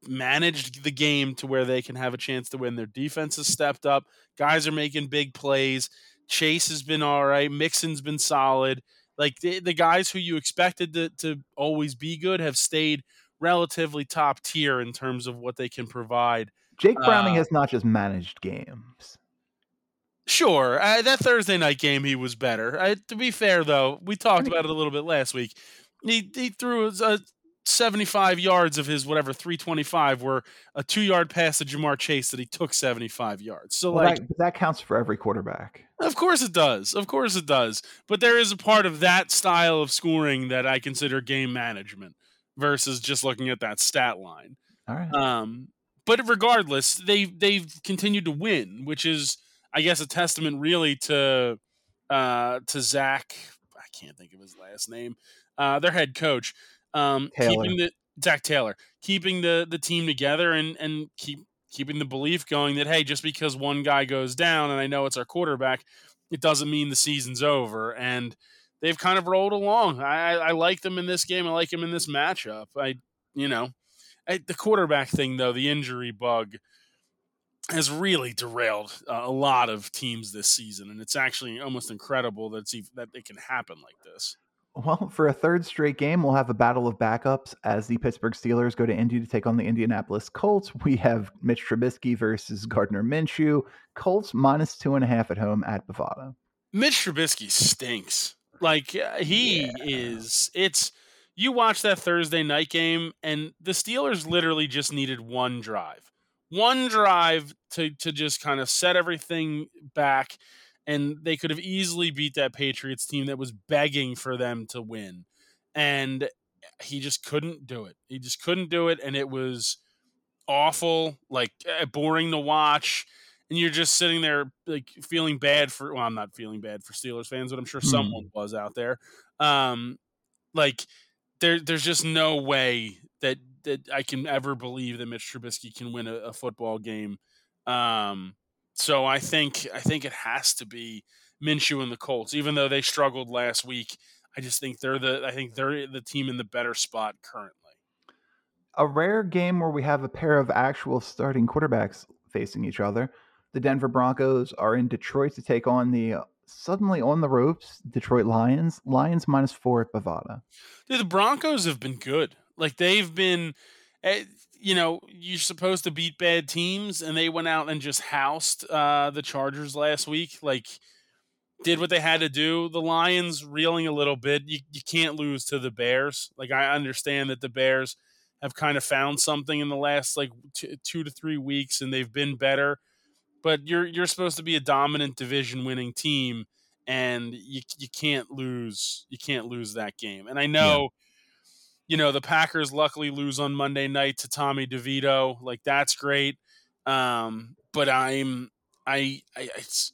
Speaker 2: managed the game to where they can have a chance to win. Their defense has stepped up. Guys are making big plays. Chase has been all right. Mixon's been solid like the, the guys who you expected to, to always be good have stayed relatively top tier in terms of what they can provide.
Speaker 1: Jake Browning uh, has not just managed games.
Speaker 2: Sure, uh, that Thursday night game he was better. Uh, to be fair, though, we talked about it a little bit last week. He he threw a 75 yards of his whatever 325 were a two yard pass to Ja'Marr Chase that he took 75 yards. So well, like
Speaker 1: that, that, counts for every quarterback.
Speaker 2: Of course it does. Of course it does. But there is a part of that style of scoring that I consider game management versus just looking at that stat line.
Speaker 1: All right.
Speaker 2: Um, but regardless, they they've continued to win, which is I guess a testament really to uh to Zac. I can't think of his last name. Uh, their head coach um, keeping the Zac Taylor, keeping the the team together and and keep keeping the belief going that hey, just because one guy goes down and I know it's our quarterback, it doesn't mean the season's over. And they've kind of rolled along. I, I like them in this game. I like them in this matchup. I, you know, I, the quarterback thing though, the injury bug has really derailed uh, a lot of teams this season, and it's actually almost incredible that it's even, that it can happen like this.
Speaker 1: Well, for a third straight game, we'll have a battle of backups as the Pittsburgh Steelers go to Indy to take on the Indianapolis Colts. We have Mitch Trubisky versus Gardner Minshew. Colts minus two and a half at home at Bovada.
Speaker 2: Mitch Trubisky stinks. Like uh, he yeah. is. It's you watch that Thursday night game, and the Steelers literally just needed one drive, one drive to to just kind of set everything back, and they could have easily beat that Patriots team that was begging for them to win, and he just couldn't do it. He just couldn't do it, and it was awful, like eh, boring to watch and you're just sitting there like feeling bad for well i'm not feeling bad for steelers fans but i'm sure mm. someone was out there um like there there's just no way that that i can ever believe that mitch trubisky can win a, a football game um so i think i think it has to be minshew and the colts even though they struggled last week i just think they're the i think they're the team in the better spot currently
Speaker 1: a rare game where we have a pair of actual starting quarterbacks facing each other the Denver Broncos are in Detroit to take on the uh, suddenly on the ropes Detroit Lions. Lions minus four at Bovada.
Speaker 2: Dude, the Broncos have been good. Like they've been, you know, you're supposed to beat bad teams, and they went out and just housed uh, the Chargers last week. Like did what they had to do. The Lions reeling a little bit. You you can't lose to the Bears. Like I understand that the Bears have kind of found something in the last like t- two to three weeks, and they've been better but you're you're supposed to be a dominant division winning team and you you can't lose you can't lose that game. And I know yeah. You know the Packers luckily lose on Monday night to Tommy DeVito. Like that's great. Um, but I'm I, I it's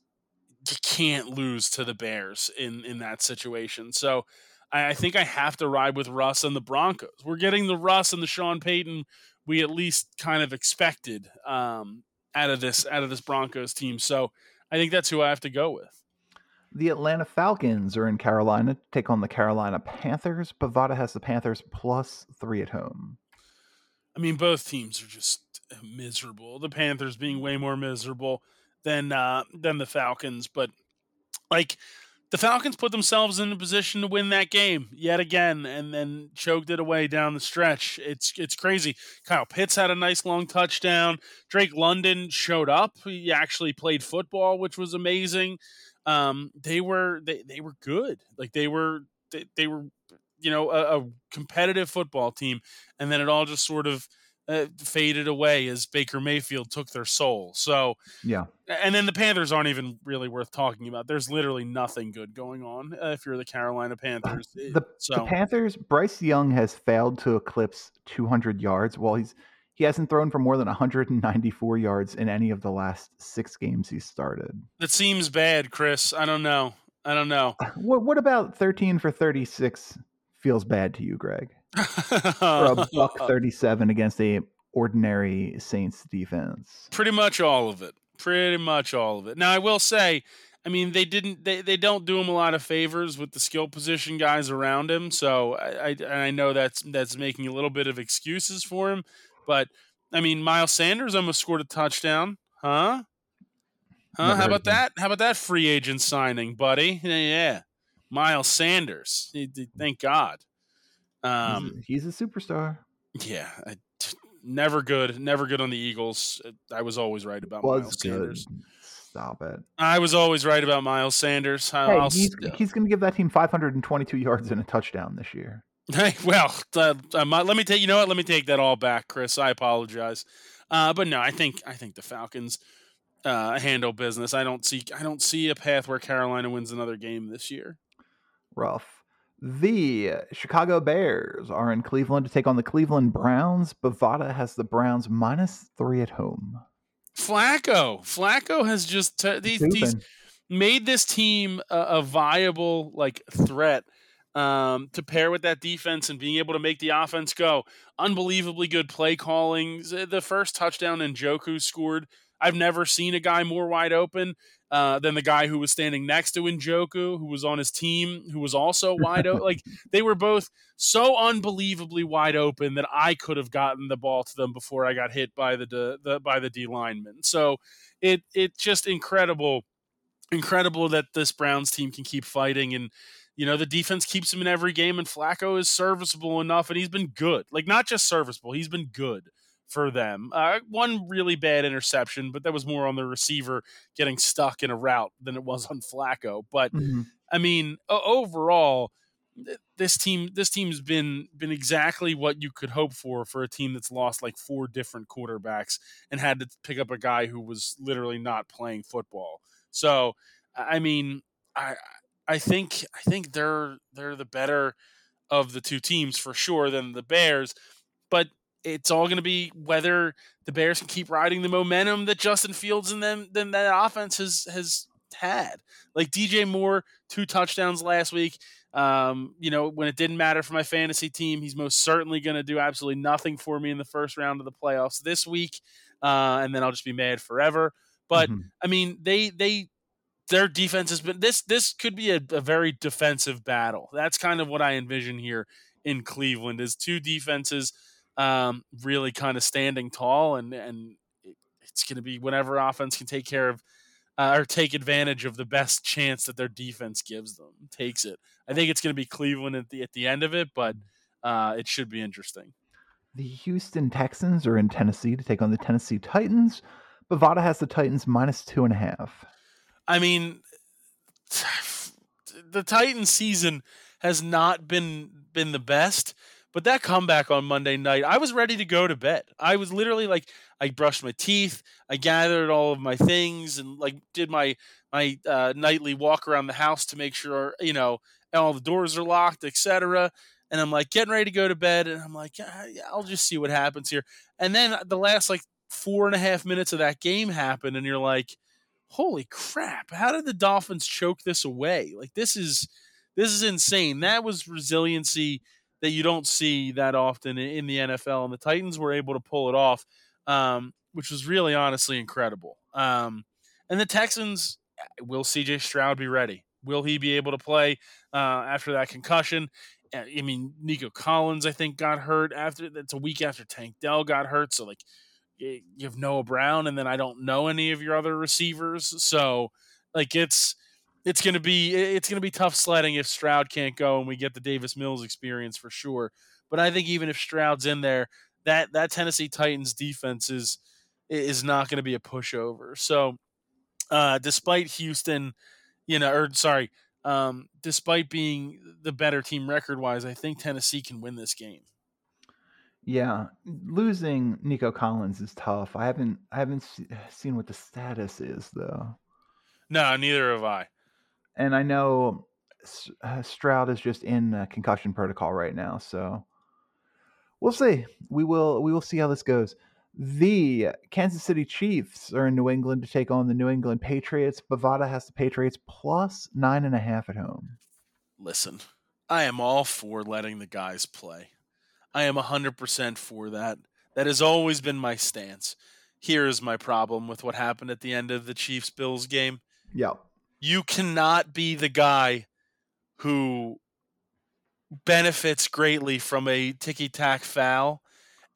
Speaker 2: you can't lose to the Bears in in that situation. So I, I think I have to ride with Russ and the Broncos. We're getting the Russ and the Sean Payton we at least kind of expected. Um, out of this out of this Broncos team. So I think that's who I have to go with.
Speaker 1: The Atlanta Falcons are in Carolina to take on the Carolina Panthers. Bovada has the Panthers plus three at home.
Speaker 2: I mean, both teams are just miserable. The Panthers being way more miserable than uh, than the Falcons, but like the Falcons put themselves in a position to win that game yet again, and then choked it away down the stretch. It's it's crazy. Kyle Pitts had a nice long touchdown. Drake London showed up. He actually played football, which was amazing. Um, they were they, they were good. Like they were they, they were you know a, a competitive football team, and then it all just sort of uh, faded away as Baker Mayfield took their soul. So
Speaker 1: yeah,
Speaker 2: and then the Panthers aren't even really worth talking about. There's literally nothing good going on uh, if you're the Carolina Panthers.
Speaker 1: The, so. the Panthers, Bryce Young has failed to eclipse 200 yards. While he's he hasn't thrown for more than 194 yards in any of the last six games he started.
Speaker 2: That seems bad, Chris. I don't know. I don't know.
Speaker 1: What what about 13 for 36 feels bad to you, Greg? for a buck 37 against a ordinary Saints defense.
Speaker 2: Pretty much all of it. Pretty much all of it. Now I will say, I mean, they didn't. They, they don't do him a lot of favors with the skill position guys around him. So I, I I know that's that's making a little bit of excuses for him. But I mean, Miles Sanders almost scored a touchdown, huh? Huh? Never How about that? How about that free agent signing, buddy? Yeah, Miles Sanders. Thank God.
Speaker 1: Um, he's, a, he's a superstar.
Speaker 2: Yeah, I, never good, never good on the Eagles. I was always right about was Miles good. Sanders.
Speaker 1: Stop it.
Speaker 2: I was always right about Miles Sanders.
Speaker 1: Hey, he's, he's going to give that team 522 yards and a touchdown this year.
Speaker 2: Hey, well, uh, let me take. You know what? Let me take that all back, Chris. I apologize, uh, but no, I think I think the Falcons uh, handle business. I don't see I don't see a path where Carolina wins another game this year.
Speaker 1: Rough. The Chicago Bears are in Cleveland to take on the Cleveland Browns. Bovada has the Browns minus three at home.
Speaker 2: Flacco, Flacco has just t- these, these made this team a, a viable like threat um, to pair with that defense and being able to make the offense go. Unbelievably good play calling. The first touchdown Njoku scored. I've never seen a guy more wide open. Uh, than the guy who was standing next to Njoku, who was on his team, who was also wide open. like they were both so unbelievably wide open that I could have gotten the ball to them before I got hit by the, the by the D lineman. So it it's just incredible, incredible that this Browns team can keep fighting and. You know, the defense keeps him in every game, and Flacco is serviceable enough, and he's been good. Like, not just serviceable, he's been good for them. Uh, one really bad interception, but that was more on the receiver getting stuck in a route than it was on Flacco. But mm-hmm. I mean, overall, this team this team's been been exactly what you could hope for for a team that's lost like four different quarterbacks and had to pick up a guy who was literally not playing football. So, I mean, I I think I think they're they're the better of the two teams for sure than the Bears, but it's all going to be whether the Bears can keep riding the momentum that Justin Fields and them then that offense has has had. Like DJ Moore, two touchdowns last week. Um, you know, when it didn't matter for my fantasy team, he's most certainly going to do absolutely nothing for me in the first round of the playoffs this week, uh, and then I'll just be mad forever. But mm-hmm. I mean, they they their defense has been this this could be a, a very defensive battle. That's kind of what I envision here in Cleveland is two defenses um, really kind of standing tall, and and it's going to be whenever offense can take care of uh, or take advantage of the best chance that their defense gives them takes it. I think it's going to be Cleveland at the at the end of it, but uh, it should be interesting.
Speaker 1: The Houston Texans are in Tennessee to take on the Tennessee Titans. Bovada has the Titans minus two and a half.
Speaker 2: I mean, the Titans season has not been been the best. But that comeback on Monday night, I was ready to go to bed. I was literally like, I brushed my teeth, I gathered all of my things, and like did my my uh, nightly walk around the house to make sure you know all the doors are locked, etc. And I'm like getting ready to go to bed, and I'm like, yeah, I'll just see what happens here. And then the last like four and a half minutes of that game happened, and you're like, holy crap! How did the Dolphins choke this away? Like this is this is insane. That was resiliency that you don't see that often in the NFL. And the Titans were able to pull it off, um, which was really honestly incredible. Um, and the Texans, will CJ Stroud be ready? Will he be able to play uh, after that concussion? Uh, I mean, Nico Collins, I think, got hurt after. That's a week after Tank Dell got hurt. So, like, you have Noah Brown, and then I don't know any of your other receivers. So, like, it's it's gonna be it's gonna be tough sledding if Stroud can't go and we get the Davis Mills experience for sure. But I think even if Stroud's in there, that that Tennessee Titans defense is is not going to be a pushover. So, uh, despite Houston, you know, or sorry, um, despite being the better team record wise, I think Tennessee can win this game.
Speaker 1: Yeah, losing Nico Collins is tough. I haven't I haven't seen what the status is though.
Speaker 2: No, neither have I
Speaker 1: and I know uh, Stroud is just in uh, concussion protocol right now, so we'll see. We will we will see how this goes. The Kansas City Chiefs are in New England to take on the New England Patriots. Bovada has the Patriots plus nine and a half at home.
Speaker 2: Listen, I am all for letting the guys play. I am 100% for that. That has always been my stance. Here is my problem with what happened at the end of the Chiefs Bills game.
Speaker 1: Yep
Speaker 2: you cannot be the guy who benefits greatly from a ticky tack foul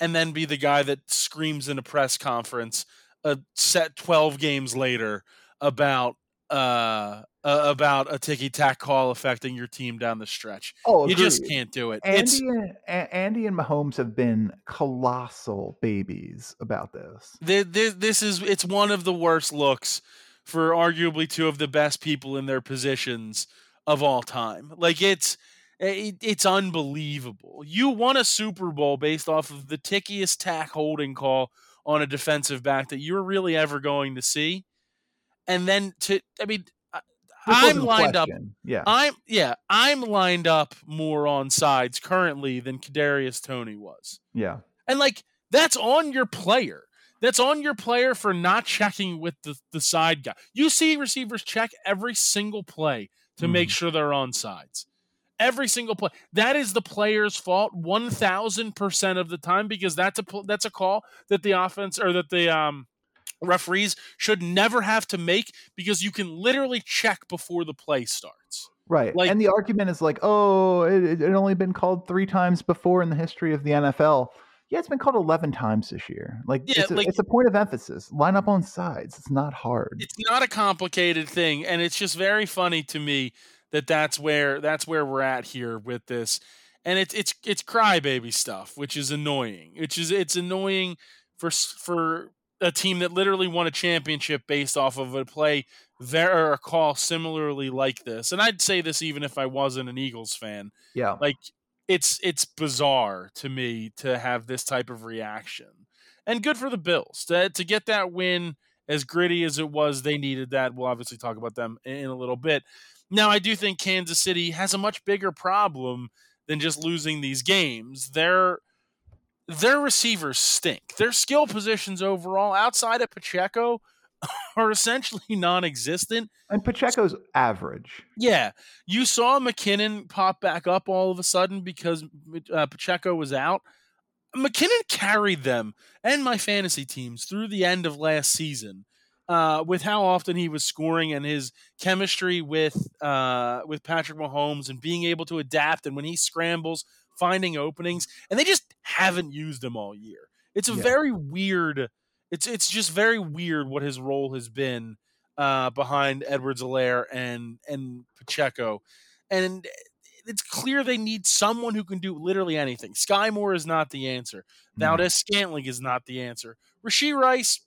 Speaker 2: and then be the guy that screams in a press conference a set 12 games later about uh, uh about a ticky tack call affecting your team down the stretch. Oh, agreed. you just can't do it.
Speaker 1: Andy and, Andy and Mahomes have been colossal babies about this.
Speaker 2: This, this is it's one of the worst looks for arguably two of the best people in their positions of all time. Like it's it, it's unbelievable. You won a Super Bowl based off of the tickiest tack holding call on a defensive back that you're really ever going to see. And then to I mean I'm lined up.
Speaker 1: Yeah.
Speaker 2: I'm yeah, I'm lined up more on sides currently than Kadarius Toney was.
Speaker 1: Yeah.
Speaker 2: And like that's on your player that's on your player for not checking with the, the side guy. You see receivers check every single play to mm. make sure they're on sides. Every single play. That is the player's fault 1000% of the time because that's a that's a call that the offense or that the um referees should never have to make because you can literally check before the play starts.
Speaker 1: Right.
Speaker 2: Like-
Speaker 1: and the argument is like, oh, it, it had only been called three times before in the history of the NFL. Yeah, it's been called 11 times this year. Like,
Speaker 2: Yeah,
Speaker 1: it's, a,
Speaker 2: like-
Speaker 1: it's a point of emphasis. Line up on sides. It's not hard.
Speaker 2: It's not a complicated thing, and it's just very funny to me that that's where that's where we're at here with this, and it's it's it's crybaby stuff, which is annoying. Which is it's annoying for for a team that literally won a championship based off of a play there or a call similarly like this. And I'd say this even if I wasn't an Eagles fan.
Speaker 1: yeah.
Speaker 2: Like it's it's bizarre to me to have this type of reaction. And good for the Bills to to get that win as gritty as it was. They needed that. We'll obviously talk about them in, a little bit. Now, I do think Kansas City has a much bigger problem than just losing these games. Their their receivers stink. Their skill positions overall, outside of Pacheco, are essentially non-existent.
Speaker 1: And Pacheco's average.
Speaker 2: Yeah, you saw McKinnon pop back up all of a sudden because uh, Pacheco was out. McKinnon carried them and my fantasy teams through the end of last season uh, with how often he was scoring and his chemistry with uh, with Patrick Mahomes and being able to adapt and when he scrambles, finding openings, and they just haven't used him all year. It's a
Speaker 1: Yeah.
Speaker 2: very weird. It's it's just very weird what his role has been uh, behind Edwards-Helaire and and Pacheco, and it's clear they need someone who can do literally anything. Skyy Moore is not the answer. Valdes-Scantling is not the answer. Rasheed Rice,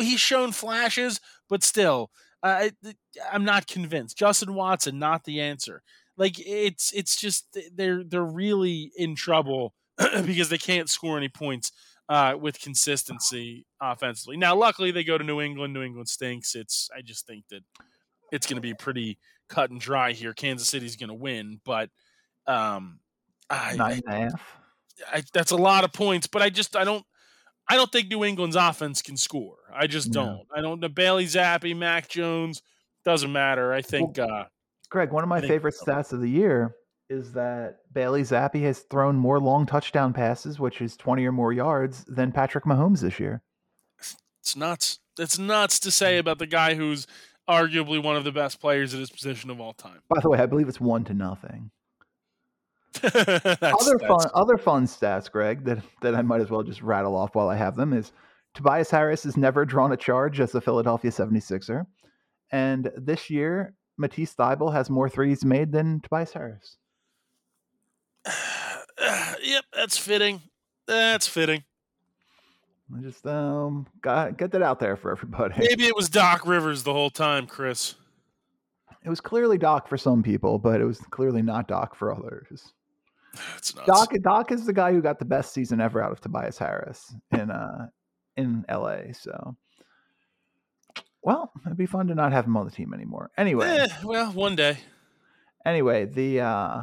Speaker 2: he's shown flashes, but still, uh, I- I'm not convinced. Justin Watson, not the answer. Like it's it's just they're they're really in trouble because they can't score any points uh, with consistency offensively. Now, luckily, they go to New England. New England stinks. It's I just think that it's going to be pretty cut and dry here. Kansas City's going to win, but um, I,
Speaker 1: Nine and a half.
Speaker 2: I, that's a lot of points. But I just I don't I don't think New England's offense can score. I just
Speaker 1: No.
Speaker 2: don't. I don't. The Bailey Zappe, Mac Jones doesn't matter. I think. uh,
Speaker 1: Greg, one of my favorite stats of the year is that Bailey Zappe has thrown more long touchdown passes, which is 20 or more yards, than Patrick Mahomes this year.
Speaker 2: It's nuts. It's nuts to say about the guy who's arguably one of the best players at his position of all time.
Speaker 1: By the way, I believe it's one to nothing.
Speaker 2: That's-
Speaker 1: other
Speaker 2: that's-
Speaker 1: fun, other fun stats, Greg, that that I might as well just rattle off while I have them is Tobias Harris has never drawn a charge as a Philadelphia 76er, and this year Matisse Thybulle has more threes made than Tobias Harris.
Speaker 2: yep, that's fitting. That's fitting.
Speaker 1: I just um got get that out there for everybody.
Speaker 2: Maybe it was Doc Rivers the whole time, Chris.
Speaker 1: It was clearly Doc for some people, but it was clearly not Doc for others. Doc Doc is the guy who got the best season ever out of Tobias Harris in uh in LA. So well, it'd be fun to not have him on the team anymore. Anyway,
Speaker 2: Eh, well, one day.
Speaker 1: anyway, the uh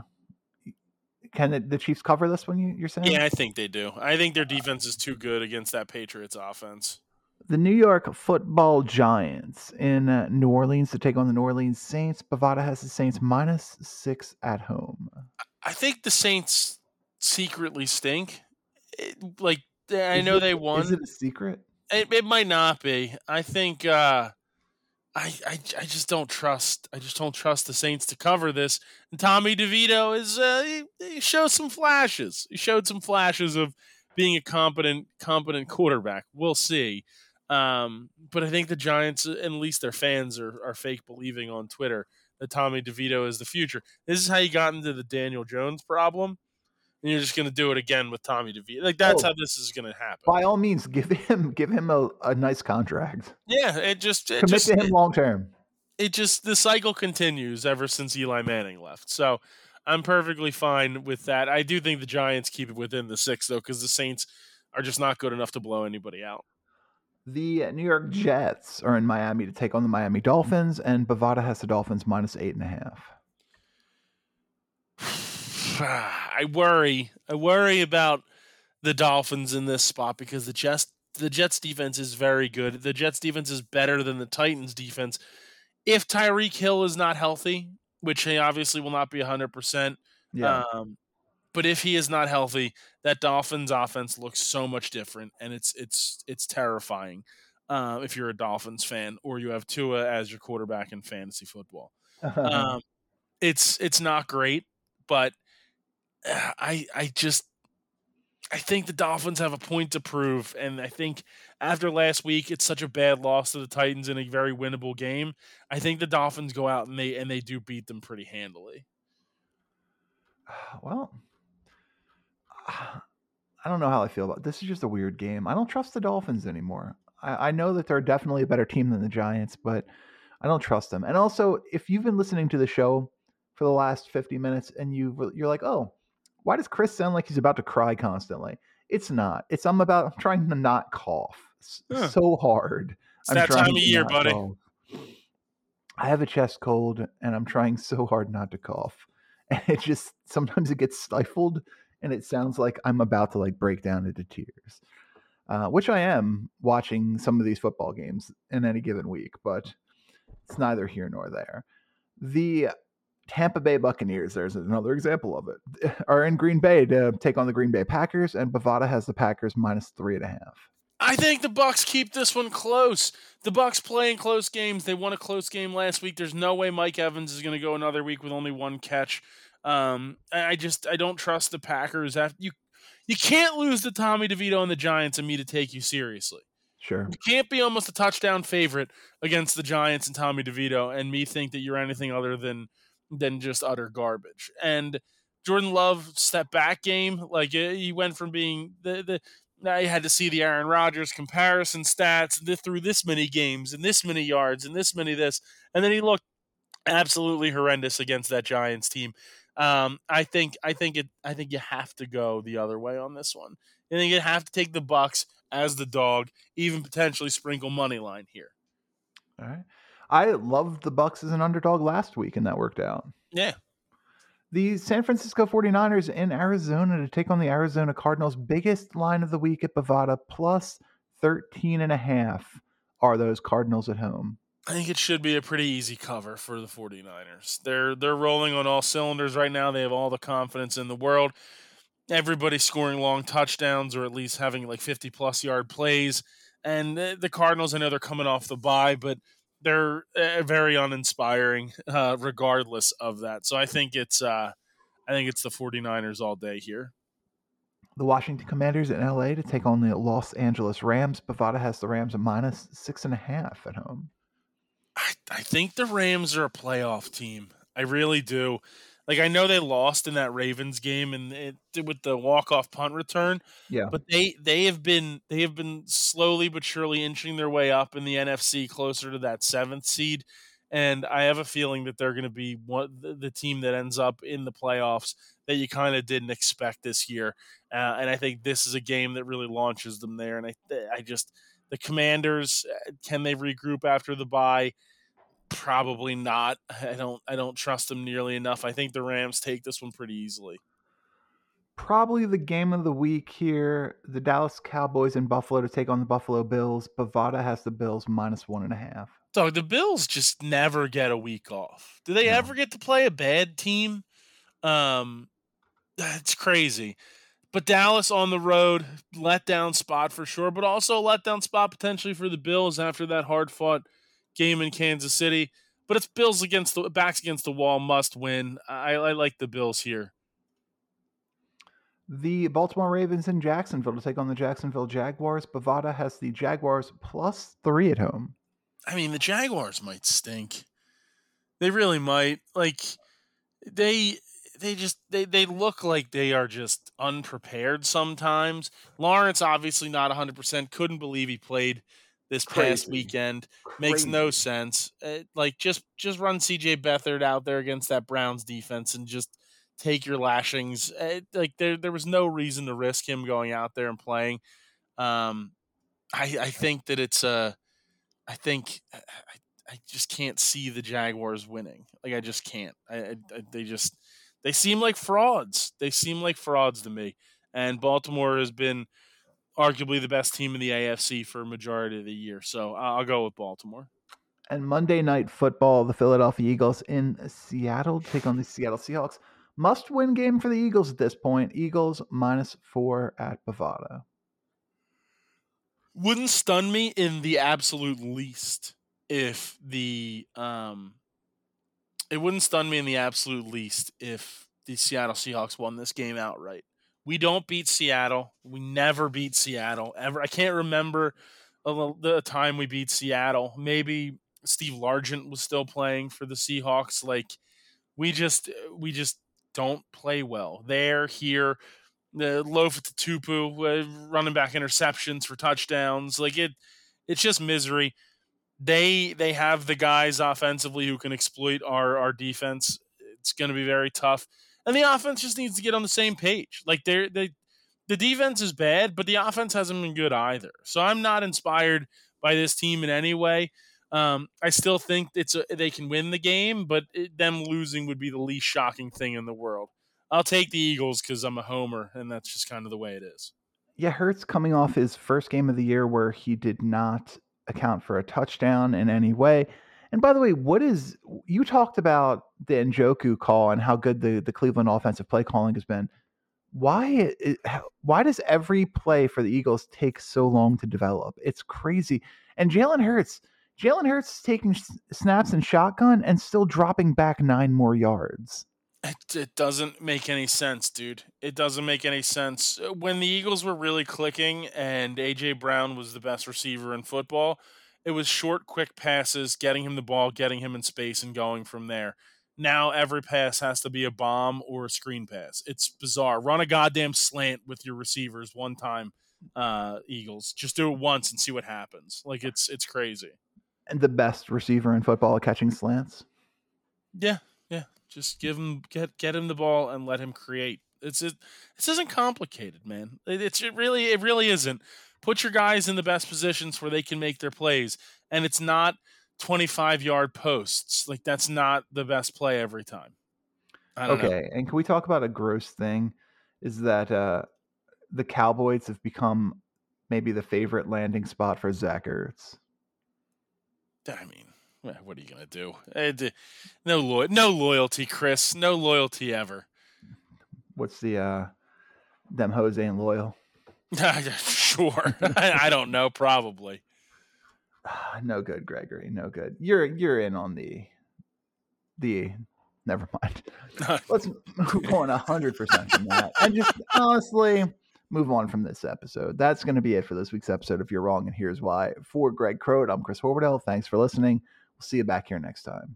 Speaker 1: can the, the Chiefs cover this one you, you're saying?
Speaker 2: Yeah, I think they do. I think their defense is too good against that Patriots offense.
Speaker 1: The New York Football Giants in uh, New Orleans to take on the New Orleans Saints. Bovada has the Saints minus six at home.
Speaker 2: I think the Saints secretly stink. It- like I
Speaker 1: Is
Speaker 2: know
Speaker 1: it-
Speaker 2: they won.
Speaker 1: Is it a secret?
Speaker 2: It, it might not be. I think uh, I, I I just don't trust. I just don't trust the Saints to cover this. And Tommy DeVito is uh, he, he showed some flashes. He showed some flashes of being a competent competent quarterback. We'll see. Um, but I think the Giants, and at least their fans, are are fake believing on Twitter that Tommy DeVito is the future. This is how you got into the Daniel Jones problem. And you're just going to do it again with Tommy DeVito. Like that's
Speaker 1: Oh.
Speaker 2: how this is going to happen.
Speaker 1: By all means, give him give him a, a nice contract.
Speaker 2: Yeah, it just it
Speaker 1: Commit
Speaker 2: just
Speaker 1: to him long term.
Speaker 2: it just the cycle continues ever since Eli Manning left. So I'm perfectly fine with that. I do think the Giants keep it within the six though, because the Saints are just not good enough to blow anybody out.
Speaker 1: The New York Jets are in Miami to take on the Miami Dolphins, and Bovada has the Dolphins minus eight and a half.
Speaker 2: Ah, I worry. I worry about the Dolphins in this spot because the Jets the Jets defense is very good. The Jets defense is better than the Titans defense. If Tyreek Hill is not healthy, which he obviously will not be 100%,
Speaker 1: Yeah,
Speaker 2: Um, but if he is not healthy, that Dolphins offense looks so much different, and it's it's it's terrifying. uh, if you're a Dolphins fan or you have Tua as your quarterback in fantasy football. Um, it's it's not great, but I I just I think the Dolphins have a point to prove, and I think after last week, it's such a bad loss to the Titans in a very winnable game. I think the Dolphins go out and they and they do beat them pretty handily.
Speaker 1: Well, I don't know how I feel about this. Is just a weird game. I don't trust the Dolphins anymore. I, I know that they're definitely a better team than the Giants, but I don't trust them. And also, if you've been listening to the show for the last 50 minutes and you you're like, "Oh, why does Chris sound like he's about to cry constantly?" It's not. It's I'm about I'm trying to not cough so hard.
Speaker 2: It's I'm that time of year, buddy. Cough.
Speaker 1: I have a chest cold and I'm trying so hard not to cough. And it just sometimes it gets stifled and it sounds like I'm about to like break down into tears. Uh, which I am watching some of these football games in any given week, but it's neither here nor there. The Tampa Bay Buccaneers, there's another example of it, are in Green Bay to take on the Green Bay Packers, and Bovada has the Packers minus three and a half.
Speaker 2: I think the Bucks keep this one close. The Bucks playing close games. They won a close game last week. There's no way Mike Evans is going to go another week with only one catch. Um, I just I don't trust the Packers. After you, you can't lose to Tommy DeVito and the Giants and me to take you seriously.
Speaker 1: Sure.
Speaker 2: You can't be almost a touchdown favorite against the Giants and Tommy DeVito and me think that you're anything other than than just utter garbage. And Jordan Love step back game, like he went from being the the now you had to see the Aaron Rodgers comparison stats through this many games and this many yards and this many this, and then he looked absolutely horrendous against that Giants team. Um, I think I think it I think you have to go the other way on this one. I think you have to take the Bucks as the dog, even potentially sprinkle money line here.
Speaker 1: All right. I loved the Bucks as an underdog last week and that worked out.
Speaker 2: Yeah.
Speaker 1: The San Francisco 49ers in Arizona to take on the Arizona Cardinals. Biggest line of the week at Bovada plus 13 and a half are those Cardinals at home.
Speaker 2: I think it should be a pretty easy cover for the 49ers. They're they're rolling on all cylinders right now. They have all the confidence in the world. Everybody's scoring long touchdowns or at least having like 50 plus yard plays. And the Cardinals, I know they're coming off the bye, but they're uh, very uninspiring uh, regardless of that. So I think it's uh, I think it's the 49ers all day here.
Speaker 1: The Washington Commanders in LA to take on the Los Angeles Rams. Bovada has the Rams a minus six and a half at home.
Speaker 2: I, I think the Rams are a playoff team. I really do. Like I know they lost in that Ravens game and it, with the walk off punt return.
Speaker 1: Yeah.
Speaker 2: But they they have been they have been slowly but surely inching their way up in the NFC closer to that seventh seed. And I have a feeling that they're going to be one the, team that ends up in the playoffs that you kind of didn't expect this year. Uh, and I think this is a game that really launches them there. And I I just the Commanders uh, can they regroup after the bye? Probably not. I don't. I don't trust them nearly enough. I think the Rams take this one pretty easily.
Speaker 1: Probably the game of the week here: the Dallas Cowboys in Buffalo to take on the Buffalo Bills. Bovada has the Bills minus one and a half.
Speaker 2: So the Bills just never get a week off. Do they no. ever get to play a bad team? Um, it's crazy. But Dallas on the road, letdown spot for sure, but also a letdown spot potentially for the Bills after that hard fought game in Kansas City. But it's Bills against the backs against the wall, must win. I, I like the Bills here.
Speaker 1: The Baltimore Ravens in Jacksonville to take on the Jacksonville Jaguars. Bovada has the Jaguars plus three at home.
Speaker 2: I mean, the Jaguars might stink. They really might. Like they they just they, they look like they are just unprepared sometimes. Lawrence obviously not 100%. Couldn't believe he played this Crazy. past weekend. Crazy. Makes no sense. Uh, like just just run CJ Beathard out there against that Browns defense and just take your lashings. Uh, like there there was no reason to risk him going out there and playing. Um I I think that it's a uh, I think I, I just can't see the Jaguars winning. Like I just can't. I, I, they just they seem like frauds. They seem like frauds to me. And Baltimore has been arguably the best team in the AFC for a majority of the year. So I'll go with Baltimore.
Speaker 1: And Monday Night Football, the Philadelphia Eagles in Seattle take on the Seattle Seahawks. Must win game for the Eagles at this point. Eagles minus four at Bovada.
Speaker 2: Wouldn't stun me in the absolute least if the um it wouldn't stun me in the absolute least if the Seattle Seahawks won this game outright. We don't beat Seattle. We never beat Seattle ever. I can't remember the time we beat Seattle. Maybe Steve Largent was still playing for the Seahawks. Like we just we just don't play well. There, here, the loaf Lofa Tatupu uh, running back interceptions for touchdowns. Like it, it's just misery. They they have the guys offensively who can exploit our our defense. It's going to be very tough, and the offense just needs to get on the same page. Like they're they the defense is bad, but the offense hasn't been good either. So I'm not inspired by this team in any way. Um, I still think it's a, they can win the game, but it, them losing would be the least shocking thing in the world. I'll take the Eagles because I'm a homer, and that's just kind of the way it is.
Speaker 1: Yeah, Hurts coming off his first game of the year where he did not account for a touchdown in any way. And by the way, what is you talked about the Njoku call and how good the, the Cleveland offensive play calling has been. Why why does every play for the Eagles take so long to develop? It's crazy. And Jalen Hurts, Jalen Hurts taking snaps and shotgun and still dropping back nine more yards.
Speaker 2: It, it, doesn't make any sense, dude. It doesn't make any sense. When the Eagles were really clicking and A.J. Brown was the best receiver in football, it was short, quick passes, getting him the ball, getting him in space, and going from there. Now every pass has to be a bomb or a screen pass. It's bizarre. Run a goddamn slant with your receivers one time, uh, Eagles. Just do it once and see what happens. Like it's it's crazy
Speaker 1: and the best receiver in football catching slants.
Speaker 2: Yeah, yeah. Just give him get get him the ball and let him create. It's it. This isn't complicated, man. It, it's it really it really isn't. Put your guys in the best positions where they can make their plays, and it's not twenty five yard posts. Like that's not the best play every time.
Speaker 1: okay, know. and can we talk about a gross thing? Is that uh, the Cowboys have become maybe the favorite landing spot for Zach Ertz?
Speaker 2: I mean, what are you gonna do? Eh, no lo- no loyalty, Chris. No loyalty ever.
Speaker 1: What's the uh them Jose ain't loyal?
Speaker 2: sure. I, don't know. Probably.
Speaker 1: no good, Gregory. No good. You're you're in on the the. Never mind. Let's move on hundred percent from that. And just honestly, move on from this episode. That's going to be it for this week's episode. If you're wrong, and here's why. For Greg Crone, I'm Chris Horwedel. Thanks for listening. We'll see you back here next time.